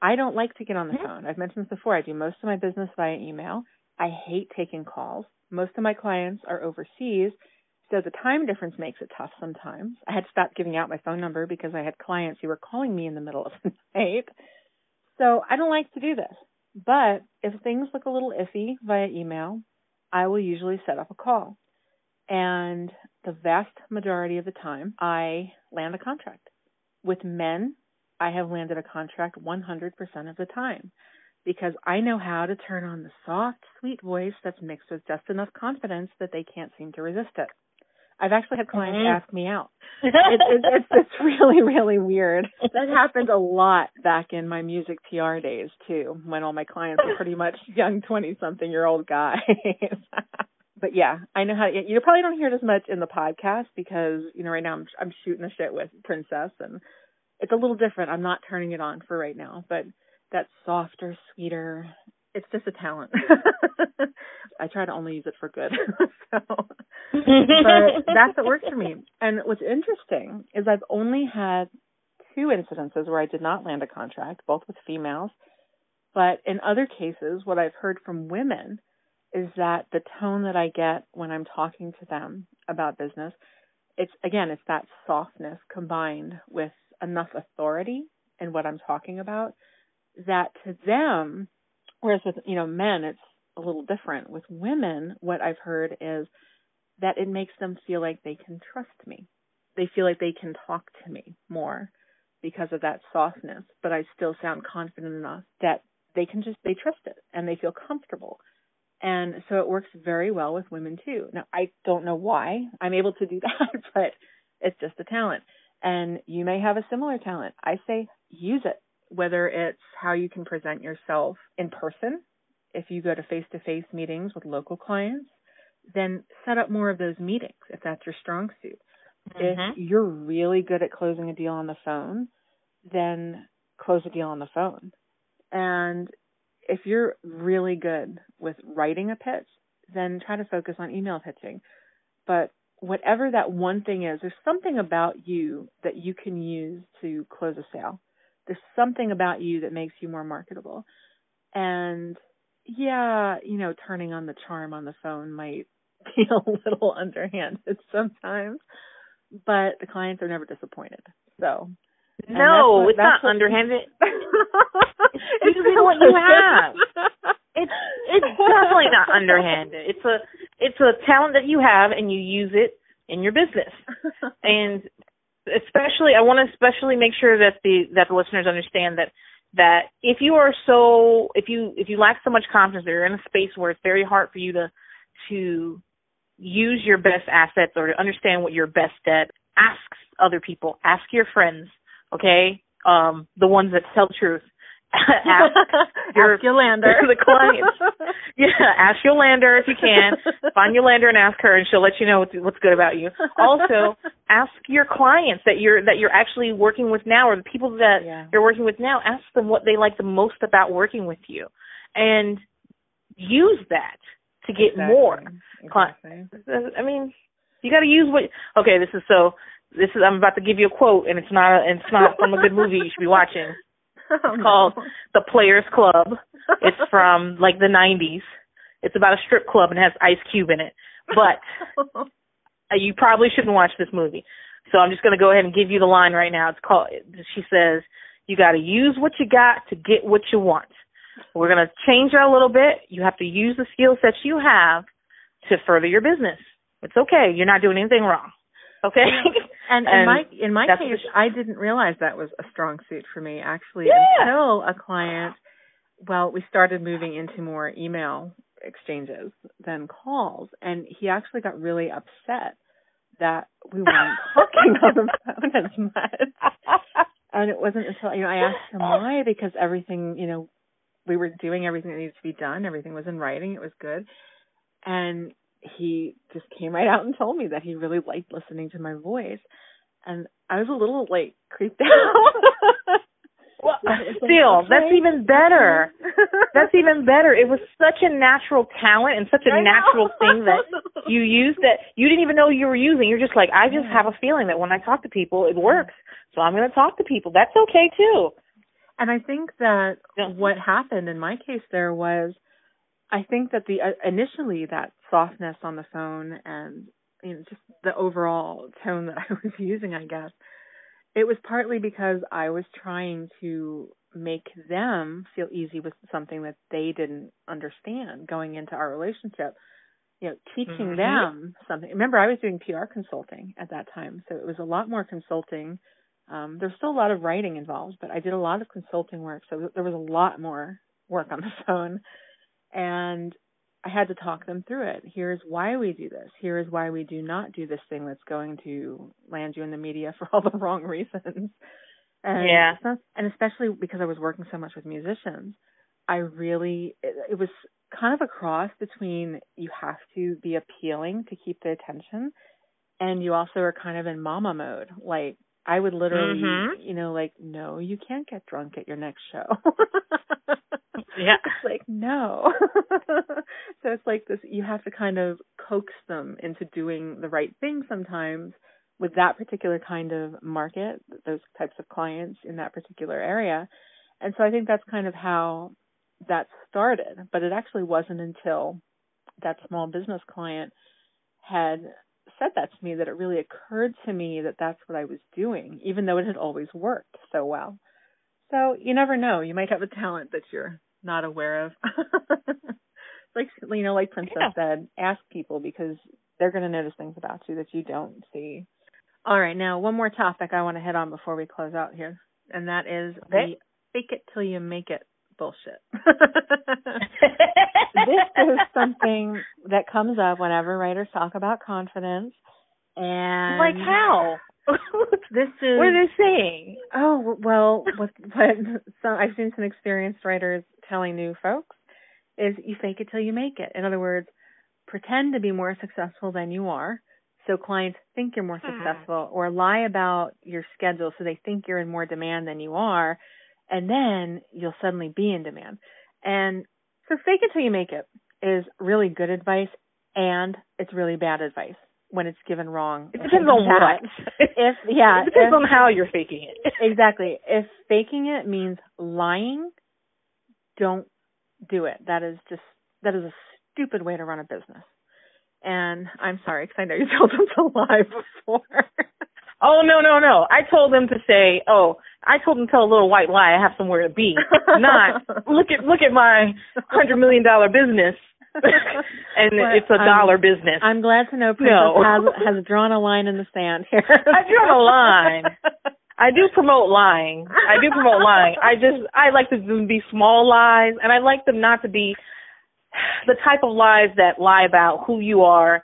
S2: I don't like to get on the
S3: Mhm.
S2: phone. I've mentioned this before. I do most of my business via email. I hate taking calls. Most of my clients are overseas, so the time difference makes it tough sometimes. I had to stop giving out my phone number because I had clients who were calling me in the middle of the [LAUGHS] night. So I don't like to do this. But if things look a little iffy via email, I will usually set up a call. And the vast majority of the time, I land a contract. With men, I have landed a contract 100% of the time because I know how to turn on the soft, sweet voice that's mixed with just enough confidence that they can't seem to resist it. I've actually had clients
S3: Mhm.
S2: ask me out. It, it, it's it's really really weird. That happened a lot back in my music PR days too, when all my clients were pretty much young twenty something year old guys. [LAUGHS] but yeah, I know how. You probably don't hear it as much in the podcast because you know right now I'm I'm shooting the shit with Princess and it's a little different. I'm not turning it on for right now, but that softer, sweeter. It's just a talent. [LAUGHS] I try to only use it for good. [LAUGHS] so, but that's what works for me. And what's interesting is I've only had two incidences where I did not land a contract, both with females. But in other cases, what I've heard from women is that the tone that I get when I'm talking to them about business, it's again, it's that softness combined with enough authority in what I'm talking about that to them, whereas with, you know, men, it's a little different. With women, what I've heard is that it makes them feel like they can trust me. They feel like they can talk to me more because of that softness, but I still sound confident enough that they can just, they trust it and they feel comfortable. And so it works very well with women too. Now, I don't know why I'm able to do [LAUGHS] that, but it's just a talent. And you may have a similar talent. I say use it, whether it's how you can present yourself in person. If you go to face to face meetings with local clients, then set up more of those meetings if that's your strong suit.
S3: Mhm.
S2: If you're really good at closing a deal on the phone, then close a deal on the phone. And if you're really good with writing a pitch, then try to focus on email pitching. But whatever that one thing is, there's something about you that you can use to close a sale. There's something about you that makes you more marketable. And yeah, you know, turning on the charm on the phone might [LAUGHS] be a little underhanded sometimes, but the clients are never disappointed. So
S3: no, what, it's not what, underhanded. [LAUGHS] it's using what you [LAUGHS] have. It's it's definitely not underhanded. It's a it's a talent that you have and you use it in your business. And especially I want to especially make sure that the that the listeners understand that that if you are so if you if you lack so much confidence that you're in a space where it's very hard for you to to use your best assets or to understand what you're best at ask other people ask your friends okay um the ones that tell the truth [LAUGHS] [LAUGHS]
S2: ask your ask [LAUGHS]
S3: the clients. yeah, ask Yolander if you can. Find Yolander and ask her, and she'll let you know what's, what's good about you. Also, ask your clients that you're that you're actually working with now, or the people that yeah. you're working with now. Ask them what they like the most about working with you, and use that to get
S2: exactly.
S3: more.
S2: Exactly.
S3: I mean, you got to use what. Okay, this is so. This is I'm about to give you a quote, and it's not. A, it's not from a good movie you should be watching. [LAUGHS]
S2: Oh,
S3: it's called The Players Club. It's [LAUGHS] from like the 90s. It's about a strip club and has Ice Cube in it. But [LAUGHS] you probably shouldn't watch this movie. So I'm just going to go ahead and give you the line right now. It's called she says, "You got to use what you got to get what you want." We're going to change that a little bit. You have to use the skill sets you have to further your business. It's okay. You're not doing anything wrong. Okay.
S2: and, and in my in my case, I didn't realize that was a strong suit for me actually
S3: yeah.
S2: until a client. Well, we started moving into more email exchanges than calls, and he actually got really upset that we weren't [LAUGHS] talking on the phone as much. And it wasn't until you know I asked him why because everything you know we were doing everything that needed to be done. Everything was in writing. It was good. And he just came right out and told me that he really liked listening to my voice. And I was a little like creeped [LAUGHS] out.
S3: well, still, that's even better. that's even better. It was such a natural talent and such a
S2: I
S3: natural
S2: know.
S3: thing that [LAUGHS] you used that you didn't even know you were using. You're just like, I just have a feeling that when I talk to people, it works. So I'm going to talk to people. That's okay too.
S2: And I think that what happened in my case there was I think that the uh, initially that softness on the phone and you know just the overall tone that [LAUGHS] I was using, I guess it was partly because I was trying to make them feel easy with something that they didn't understand going into our relationship. You know, teaching
S3: mm-hmm.
S2: them something. Remember, I was doing PR consulting at that time, so it was a lot more consulting. Um, there's still a lot of writing involved, but I did a lot of consulting work, so there was a lot more work on the [LAUGHS] phone and I had to talk them through it. Here's why we do this. Here is why we do not do this thing that's going to land you in the media [LAUGHS] for all the wrong reasons. And
S3: yeah.
S2: And especially because I was working so much with musicians, I really it, it was kind of a cross between you have to be appealing to keep the attention, and you also are kind of in mama mode. Like I would literally,
S3: mm-hmm.
S2: you know, like no, you can't get drunk at your next show. [LAUGHS]
S3: Yeah.
S2: It's like, no. [LAUGHS] so it's like this you have to kind of coax them into doing the right thing sometimes with that particular kind of market, those types of clients in that particular area. And so I think that's kind of how that started. But it actually wasn't until that small business client had said that to me that it really occurred to me that that's what I was doing, even though it had always worked so well. So you never know. You might have a talent that you're not aware of. [LAUGHS] like you know, like Princess
S3: yeah.
S2: said, ask people because they're going to notice things about you that you don't see. All right, now one more topic I want to hit on before we close out here, and that is
S3: okay.
S2: the fake it till you make it bullshit. [LAUGHS] this is something that comes up whenever writers talk about confidence. And
S3: like how? [LAUGHS]
S2: this is
S3: what are they saying?
S2: Oh well, what what some I've seen some experienced writers telling new folks is you fake it till you make it. In other words, pretend to be more successful than you are, so clients think you're more
S3: hmm.
S2: successful, or lie about your schedule so they think you're in more demand than you are, and then you'll suddenly be in demand. And so fake it till you make it is really good advice and it's really bad advice when it's given wrong.
S3: It depends on what.
S2: If yeah,
S3: it depends
S2: if,
S3: on how you're faking it. [LAUGHS]
S2: exactly. If faking it means lying, don't do it. That is just that is a stupid way to run a business. And I'm sorry because I know you told them to lie before. [LAUGHS]
S3: oh no no no! I told them to say, oh, I told them to tell a little white lie. I have somewhere to be. [LAUGHS] Not look at look at my hundred million dollar business. [LAUGHS] and it's a
S2: I'm-
S3: dollar business.
S2: I'm glad to know Princess
S3: No. [LAUGHS]
S2: has has drawn a line in the sand here.
S3: I've drawn a line. I do [LAUGHS] promote lying. I do promote lying. I just I like to be small lies, and I like them not to be the type of lies that lie about who you are.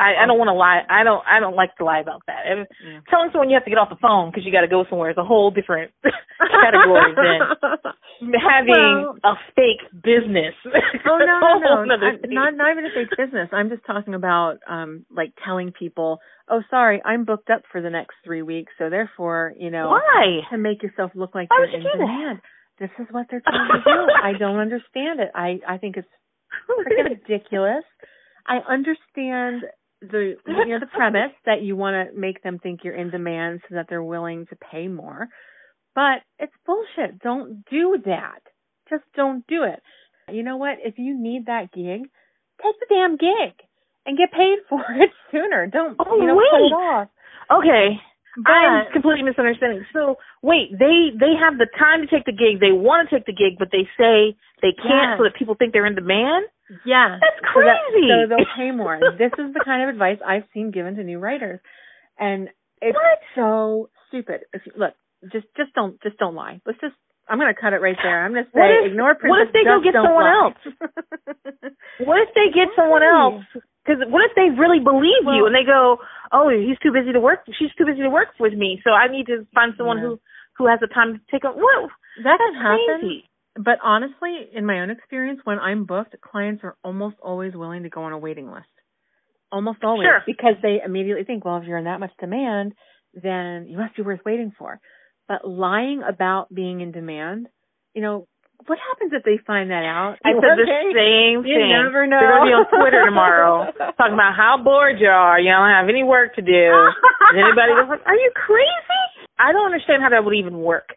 S3: I, I don't want to lie. I don't. I don't like to lie about that. And
S2: Yeah.
S3: telling someone you have to get off the phone because you got to go somewhere is a whole different [LAUGHS] category than [LAUGHS] having
S2: Well-
S3: a fake business. [LAUGHS]
S2: Oh no no no! I'm not not even a fake business. I'm just talking about um like telling people, oh sorry, I'm booked up for the next three weeks, so therefore you know
S3: Why?
S2: to make yourself look like
S3: Why
S2: you're in
S3: you do that?
S2: demand. This is what they're trying to do. I don't understand it. I I think it's freaking ridiculous. I understand the you know the premise that you want to make them think you're in demand so that they're willing to pay more, but it's bullshit. Don't do that. Just don't do it. You know what? If you need that gig, take the damn gig and get paid [LAUGHS] for it sooner. Don't
S3: Oh,
S2: you know
S3: wait.
S2: it off.
S3: Okay. I'm completely misunderstanding. So wait, they they have the time to take the gig, they want to take the gig, but they say they can't
S2: Yes.
S3: so that people think they're in demand.
S2: Yeah.
S3: That's
S2: So that-
S3: crazy.
S2: So, they'll pay more. this is the kind of advice I've seen given to new writers, and it's
S3: What?
S2: so stupid. If you, look, just just don't just don't lie. Let's just. I'm gonna cut it right there. I'm gonna say
S3: What if-
S2: ignore
S3: what if they go get someone
S2: lie.
S3: else? [LAUGHS] What if they get someone else? Because what if they really believe you and they go, "Oh, he's too busy to work. She's too busy to work with me, so I need to find someone
S2: Yeah.
S3: who who has the time to take a what?
S2: That
S3: That's
S2: can happen.
S3: crazy.
S2: But honestly, in my own experience, when I'm booked, clients are almost always willing to go on a waiting list. Almost always.
S3: Sure.
S2: Because they immediately think, well, if you're in that much demand, then you must be worth waiting for. But lying about being in demand, you know, what happens if they find that out?
S3: I said the
S2: Okay.
S3: same
S2: You
S3: thing.
S2: never know.
S3: They're gonna be on Twitter tomorrow [LAUGHS] talking about how bored you are. You don't have any work to do. [LAUGHS] Is anybody? Are you crazy? I don't understand how that would even work.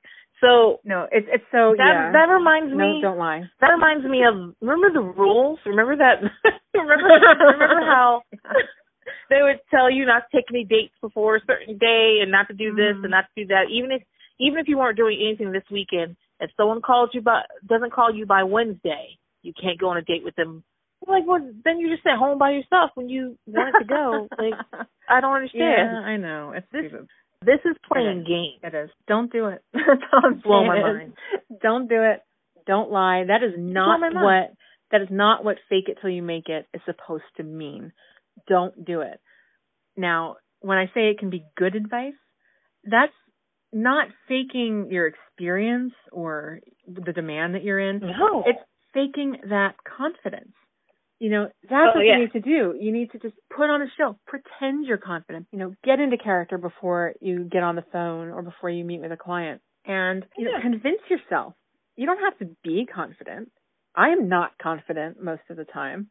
S3: So
S2: No, it's it's so
S3: that
S2: yeah.
S3: that reminds
S2: no,
S3: me.
S2: don't lie.
S3: That reminds me of remember the rules. Remember that. [LAUGHS] remember remember how [LAUGHS] they would tell you not to take any dates before a certain day and not to do this
S2: Mhm.
S3: and not to do that. Even if even if you weren't doing anything this weekend, if someone calls you by doesn't call you by Wednesday, you can't go on a date with them. Like, well, then you just at home by yourself when you wanted to go. Like, I don't [LAUGHS] understand.
S2: yeah, I know. It's
S3: This-
S2: stupid.
S3: This is playing
S2: Okay.
S3: games.
S2: It is. Don't do it. [LAUGHS] I'm
S3: Blow my
S2: is,
S3: mind. [LAUGHS]
S2: Don't do it. Don't lie. That is not what that is not what fake it till you make it is supposed to mean. Don't do it. Now, when I say it can be good advice, that's not faking your experience or the demand that you're in.
S3: No.
S2: It's faking that confidence. You know, that's
S3: Oh,
S2: what
S3: yeah.
S2: you need to do. You need to just put on a show, pretend you're confident. You know, get into character before you get on the phone or before you meet with a client, and you know, convince yourself. You don't have to be confident. I am not confident most of the time,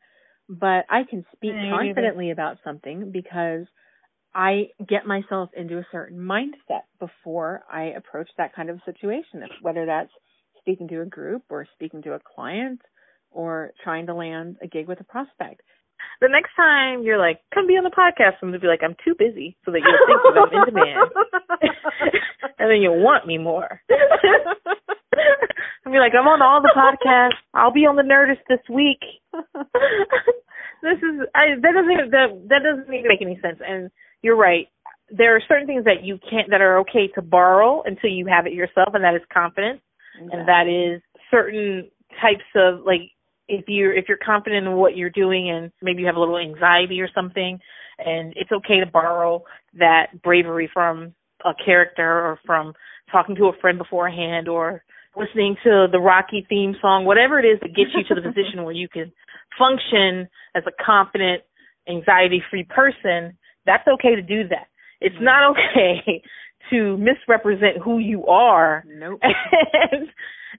S2: but I can speak confidently about something because I get myself into a certain mindset before I approach that kind of situation, whether that's speaking to a group or speaking to a client or trying to land a gig with a prospect.
S3: the next time you're like, come be on the podcast, I'm gonna be like, I'm too busy, so that you'll think that I'm in demand, [LAUGHS] and then you'll want me more. [LAUGHS] I'll be like, I'm on all the podcasts. I'll be on the Nerdist this week. [LAUGHS] this is I that doesn't even that that doesn't even make any sense. And you're right. There are certain things that you can't that are okay to borrow until you have it yourself, and that is confidence and that is certain types of like if you're if you're confident in what you're doing and maybe you have a little anxiety or something and it's okay to borrow that bravery from a character or from talking to a friend beforehand or listening to the Rocky theme song, whatever it is that gets you to the [LAUGHS] position where you can function as a confident, anxiety free person, that's okay to do that. It's not okay to misrepresent who you are
S2: Nope. [LAUGHS]
S3: and,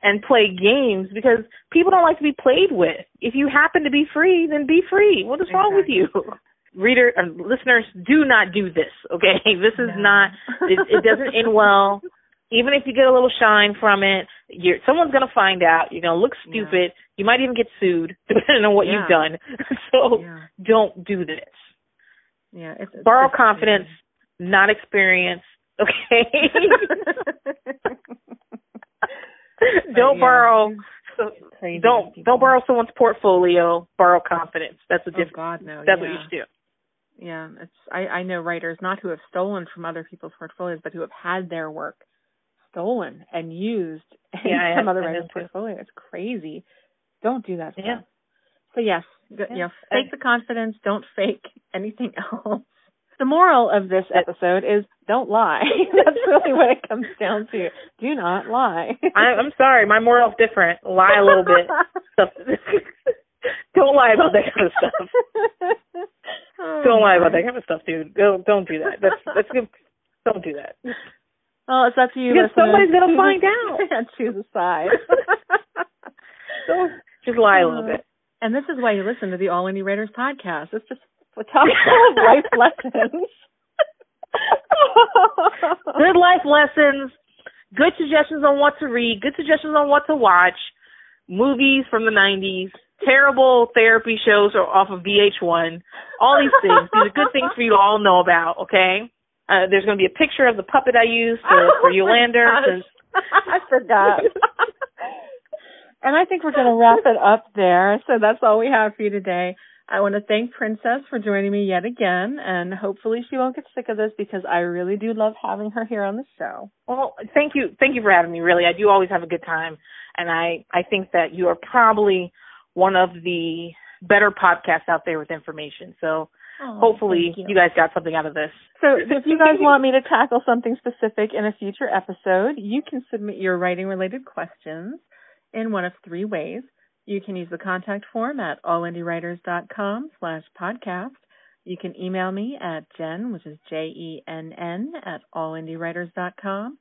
S3: and play games because people don't like to be played with. If you happen to be free, then be free. What is wrong with you? Reader or listeners, do not do this. Okay, [LAUGHS] this is
S2: No.
S3: not. It, it doesn't end well. Even if you get a little shine from it, you're someone's gonna find out. You're gonna look
S2: Yeah.
S3: stupid. You might even get sued, [LAUGHS] depending on what
S2: Yeah.
S3: you've done. so
S2: Yeah.
S3: don't do this.
S2: Yeah. It's, it's
S3: Borrow
S2: just-
S3: confidence, not experience. Okay. [LAUGHS] don't oh,
S2: yeah.
S3: borrow.
S2: Crazy
S3: don't
S2: people.
S3: don't borrow someone's portfolio. Borrow confidence. That's the
S2: Oh. God, no.
S3: That's
S2: yeah.
S3: what you should do.
S2: Yeah, it's I I know writers not who have stolen from other people's portfolios, but who have had their work stolen and used in
S3: Yeah, I-
S2: some other writer's portfolio. It's crazy. Don't do that stuff.
S3: Yeah.
S2: So yes, go, you
S3: Yeah.
S2: know, fake the confidence. Don't fake anything [LAUGHS] else. The moral of this episode is don't lie. [LAUGHS] That's really what it comes down to. Do not lie.
S3: I, I'm sorry, my moral's different. Lie a little bit. [LAUGHS] Don't lie about that kind of stuff. Oh don't lie about that kind of stuff, dude. Don't don't do that. That's that's good. Don't do that.
S2: Well, it's up to you.
S3: Because somebody's gonna find [LAUGHS] out.
S2: Choose a side.
S3: Don't just lie a little uh, bit.
S2: And this is why you listen to the All Indie Writers podcast. It's just a chock full of life lessons. [LAUGHS]
S3: Good life lessons. Good suggestions on what to read. Good suggestions on what to watch. Movies from the '90s. Terrible therapy shows are off of VH1. All these things. These are good things for you to all know about. Okay. Uh, there's going to be a picture of the puppet I used for, for
S2: Oh
S3: Yolander. since-
S2: I forgot. [LAUGHS] and I think we're going to wrap it up there. So that's all we have for you today. I want to thank Princess for joining me yet again, and hopefully she won't get sick of this because I really do love having her here on the show.
S3: Well, thank you, thank you for having me. Really, I do always have a good time, and I I think that you are probably one of the better podcasts out there with information. So
S2: Oh,
S3: hopefully
S2: thank
S3: you. guys got something out of this.
S2: So if you guys want me to tackle something specific in a future episode, you can submit your writing related questions in one of three ways. You can use the contact form at allindiewriters.com slash podcast. You can email me at jenn, which is J-E-N-N, at allindiewriters.com,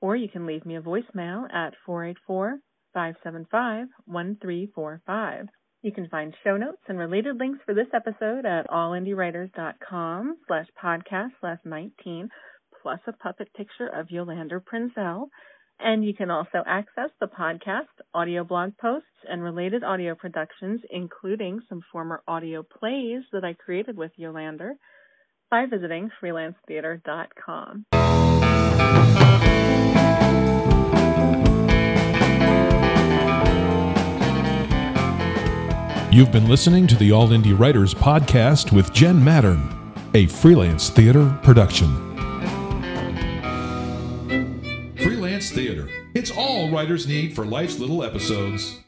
S2: or you can leave me a voicemail at 484-575-1345. You can find show notes and related links for this episode at allindiewriters.com slash podcast slash 19, plus a puppet picture of Yolander Prinzel. And you can also access the podcast, audio blog posts, and related audio productions, including some former audio plays that I created with Yolander, by visiting freelancetheater.com.
S1: You've been listening to the All Indie Writers Podcast with Jenn Mattern, a freelance theater production. Theater. It's all writers need for life's little episodes.